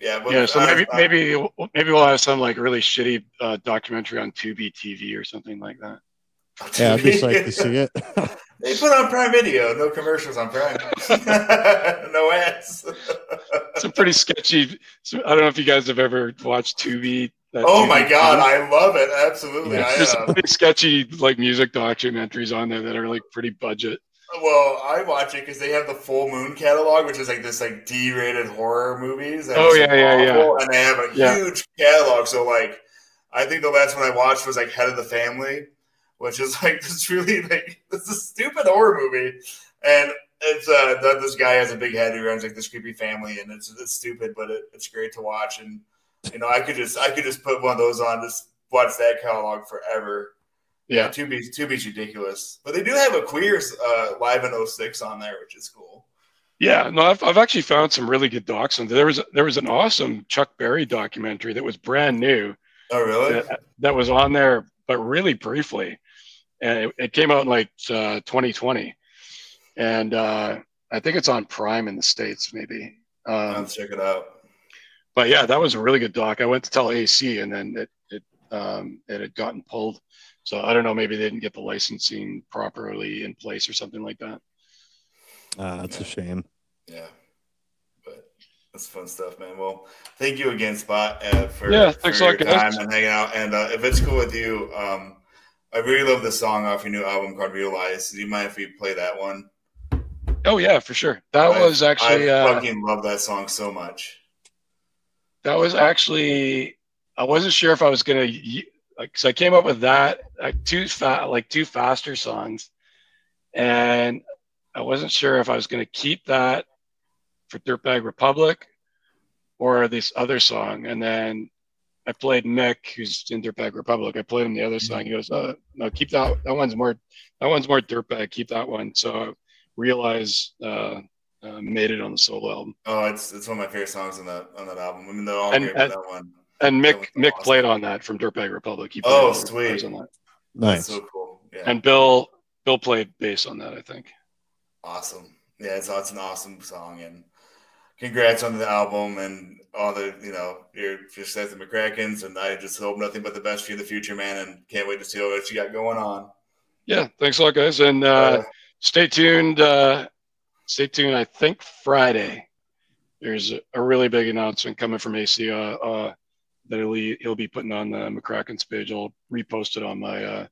But yeah, but Yeah, so I- maybe I- maybe maybe we'll have some like really shitty uh, documentary on Tubi TV or something like that. Yeah, I'd be psyched to see it. They put on Prime Video, no commercials on Prime, no ads. Some pretty sketchy. So I don't know if you guys have ever watched Tubi. that oh Tubi my god, TV. I love it. Absolutely, Yeah. I There's some pretty sketchy like music documentaries on there that are like pretty budget. Well, I watch it because they have the Full Moon catalog, which is like this like D-rated horror movies. and Oh, yeah, yeah, yeah. And they have a Yeah. huge catalog. So like, I think the last one I watched was like Head of the Family, which is like this really like this is a stupid horror movie, and it's uh this guy has a big head who runs like this creepy family, and it's it's stupid, but it, it's great to watch. And you know, I could just I could just put one of those on, just watch that catalog forever. Yeah. Tubi's Tubi's ridiculous, but they do have a queers uh, live in 06 on there, which is cool. Yeah, no, I've, I've actually found some really good docs there. There was there was an awesome Chuck Berry documentary that was brand new Oh, really? that, that was on there, but really briefly, and it, it came out in like uh, 2020, and uh, I think it's on Prime in the states, maybe. Um, Let's check it out. but yeah, that was a really good doc. I went to tell AC, and then it it um, it had gotten pulled. So I don't know, maybe they didn't get the licensing properly in place or something like that. Uh, that's a shame. Yeah, but that's fun stuff, man. Well, thank you again, Spot, uh, for, Yeah, for thanks a your lot, guys. time and hanging out. And uh, if it's cool with you, um, I really love the song off your new album called "Realize." Do you mind if we play that one? Oh yeah, for sure. That I- was actually I uh, fucking love that song so much. That was actually I wasn't sure if I was gonna y- like because I came up with that like two fa- like two faster songs, and I wasn't sure if I was gonna keep that for Dirtbag Republic or this other song, and then I played Mick, who's in Dirtbag Republic. I played him the other song. He goes, uh, "No, keep that. That one's more. That one's more Dirtbag. Keep that one." So I realized uh, uh, made it on the solo album. Oh, it's it's one of my favorite songs on that on that album. I mean, they're all And- great, but and- that one. And Mick was Mick awesome. played on that from Dirtbag Republic. He played Oh, sweet. On that. Nice. So cool. Yeah. And Bill Bill played bass on that, I think. Awesome. Yeah, it's, it's an awesome song, and congrats on the album and all the you know your success at McRackins, and I just hope nothing but the best for you in the future, man, and can't wait to see what you got going on. Yeah, thanks a lot, guys, and uh, Uh, stay tuned. Uh, stay tuned. I think Friday there's a, a really big announcement coming from AC uh, uh, that he'll, he'll be putting on the McRackin's page. I'll repost it on my uh,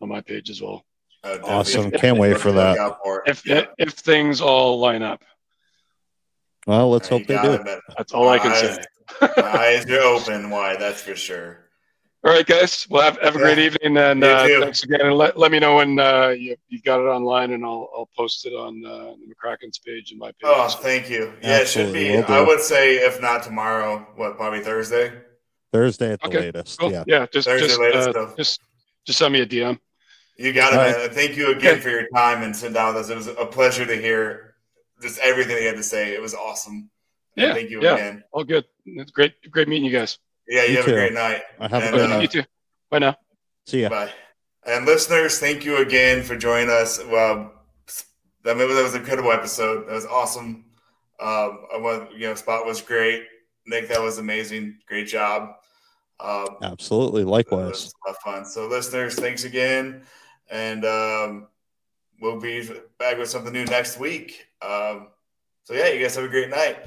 on my page as well. uh, definitely- Awesome. Can't wait for that. for. If Yeah. if things all line up, Well, let's hope they do. it, that's all I can Eyes- say. My eyes are open wide, that's for sure. All right, guys. Well, have, have a great Yeah. evening, and You uh, too. thanks again. And let, let me know when uh, you, you've got it online, and I'll I'll post it on uh, the McRackin's page and my page. Oh, thank you. Yeah, it should Absolutely, be. will. I would say if not tomorrow, what probably Thursday. Thursday at the Okay, latest. Cool. Yeah. Yeah, just Thursday just latest uh, just just send me a DM. You got it, All man. Thank you again Okay. for your time and sitting down with us. It was a pleasure to hear just everything you had to say. It was awesome. Yeah, Thank you yeah. again. All good. It's great great meeting you guys. Yeah, you, You have too. a great night. I have a And, good uh, night. You too. Bye now. See ya. Bye. And listeners, thank you again for joining us. Well, that was, that was an incredible episode. That was awesome. Um, I want you know, Spot was great. Nick, that was amazing. Great job. Um, Absolutely. Likewise. was a lot of fun. So, listeners, thanks again. And um, we'll be back with something new next week. Um, so, yeah, you guys have a great night.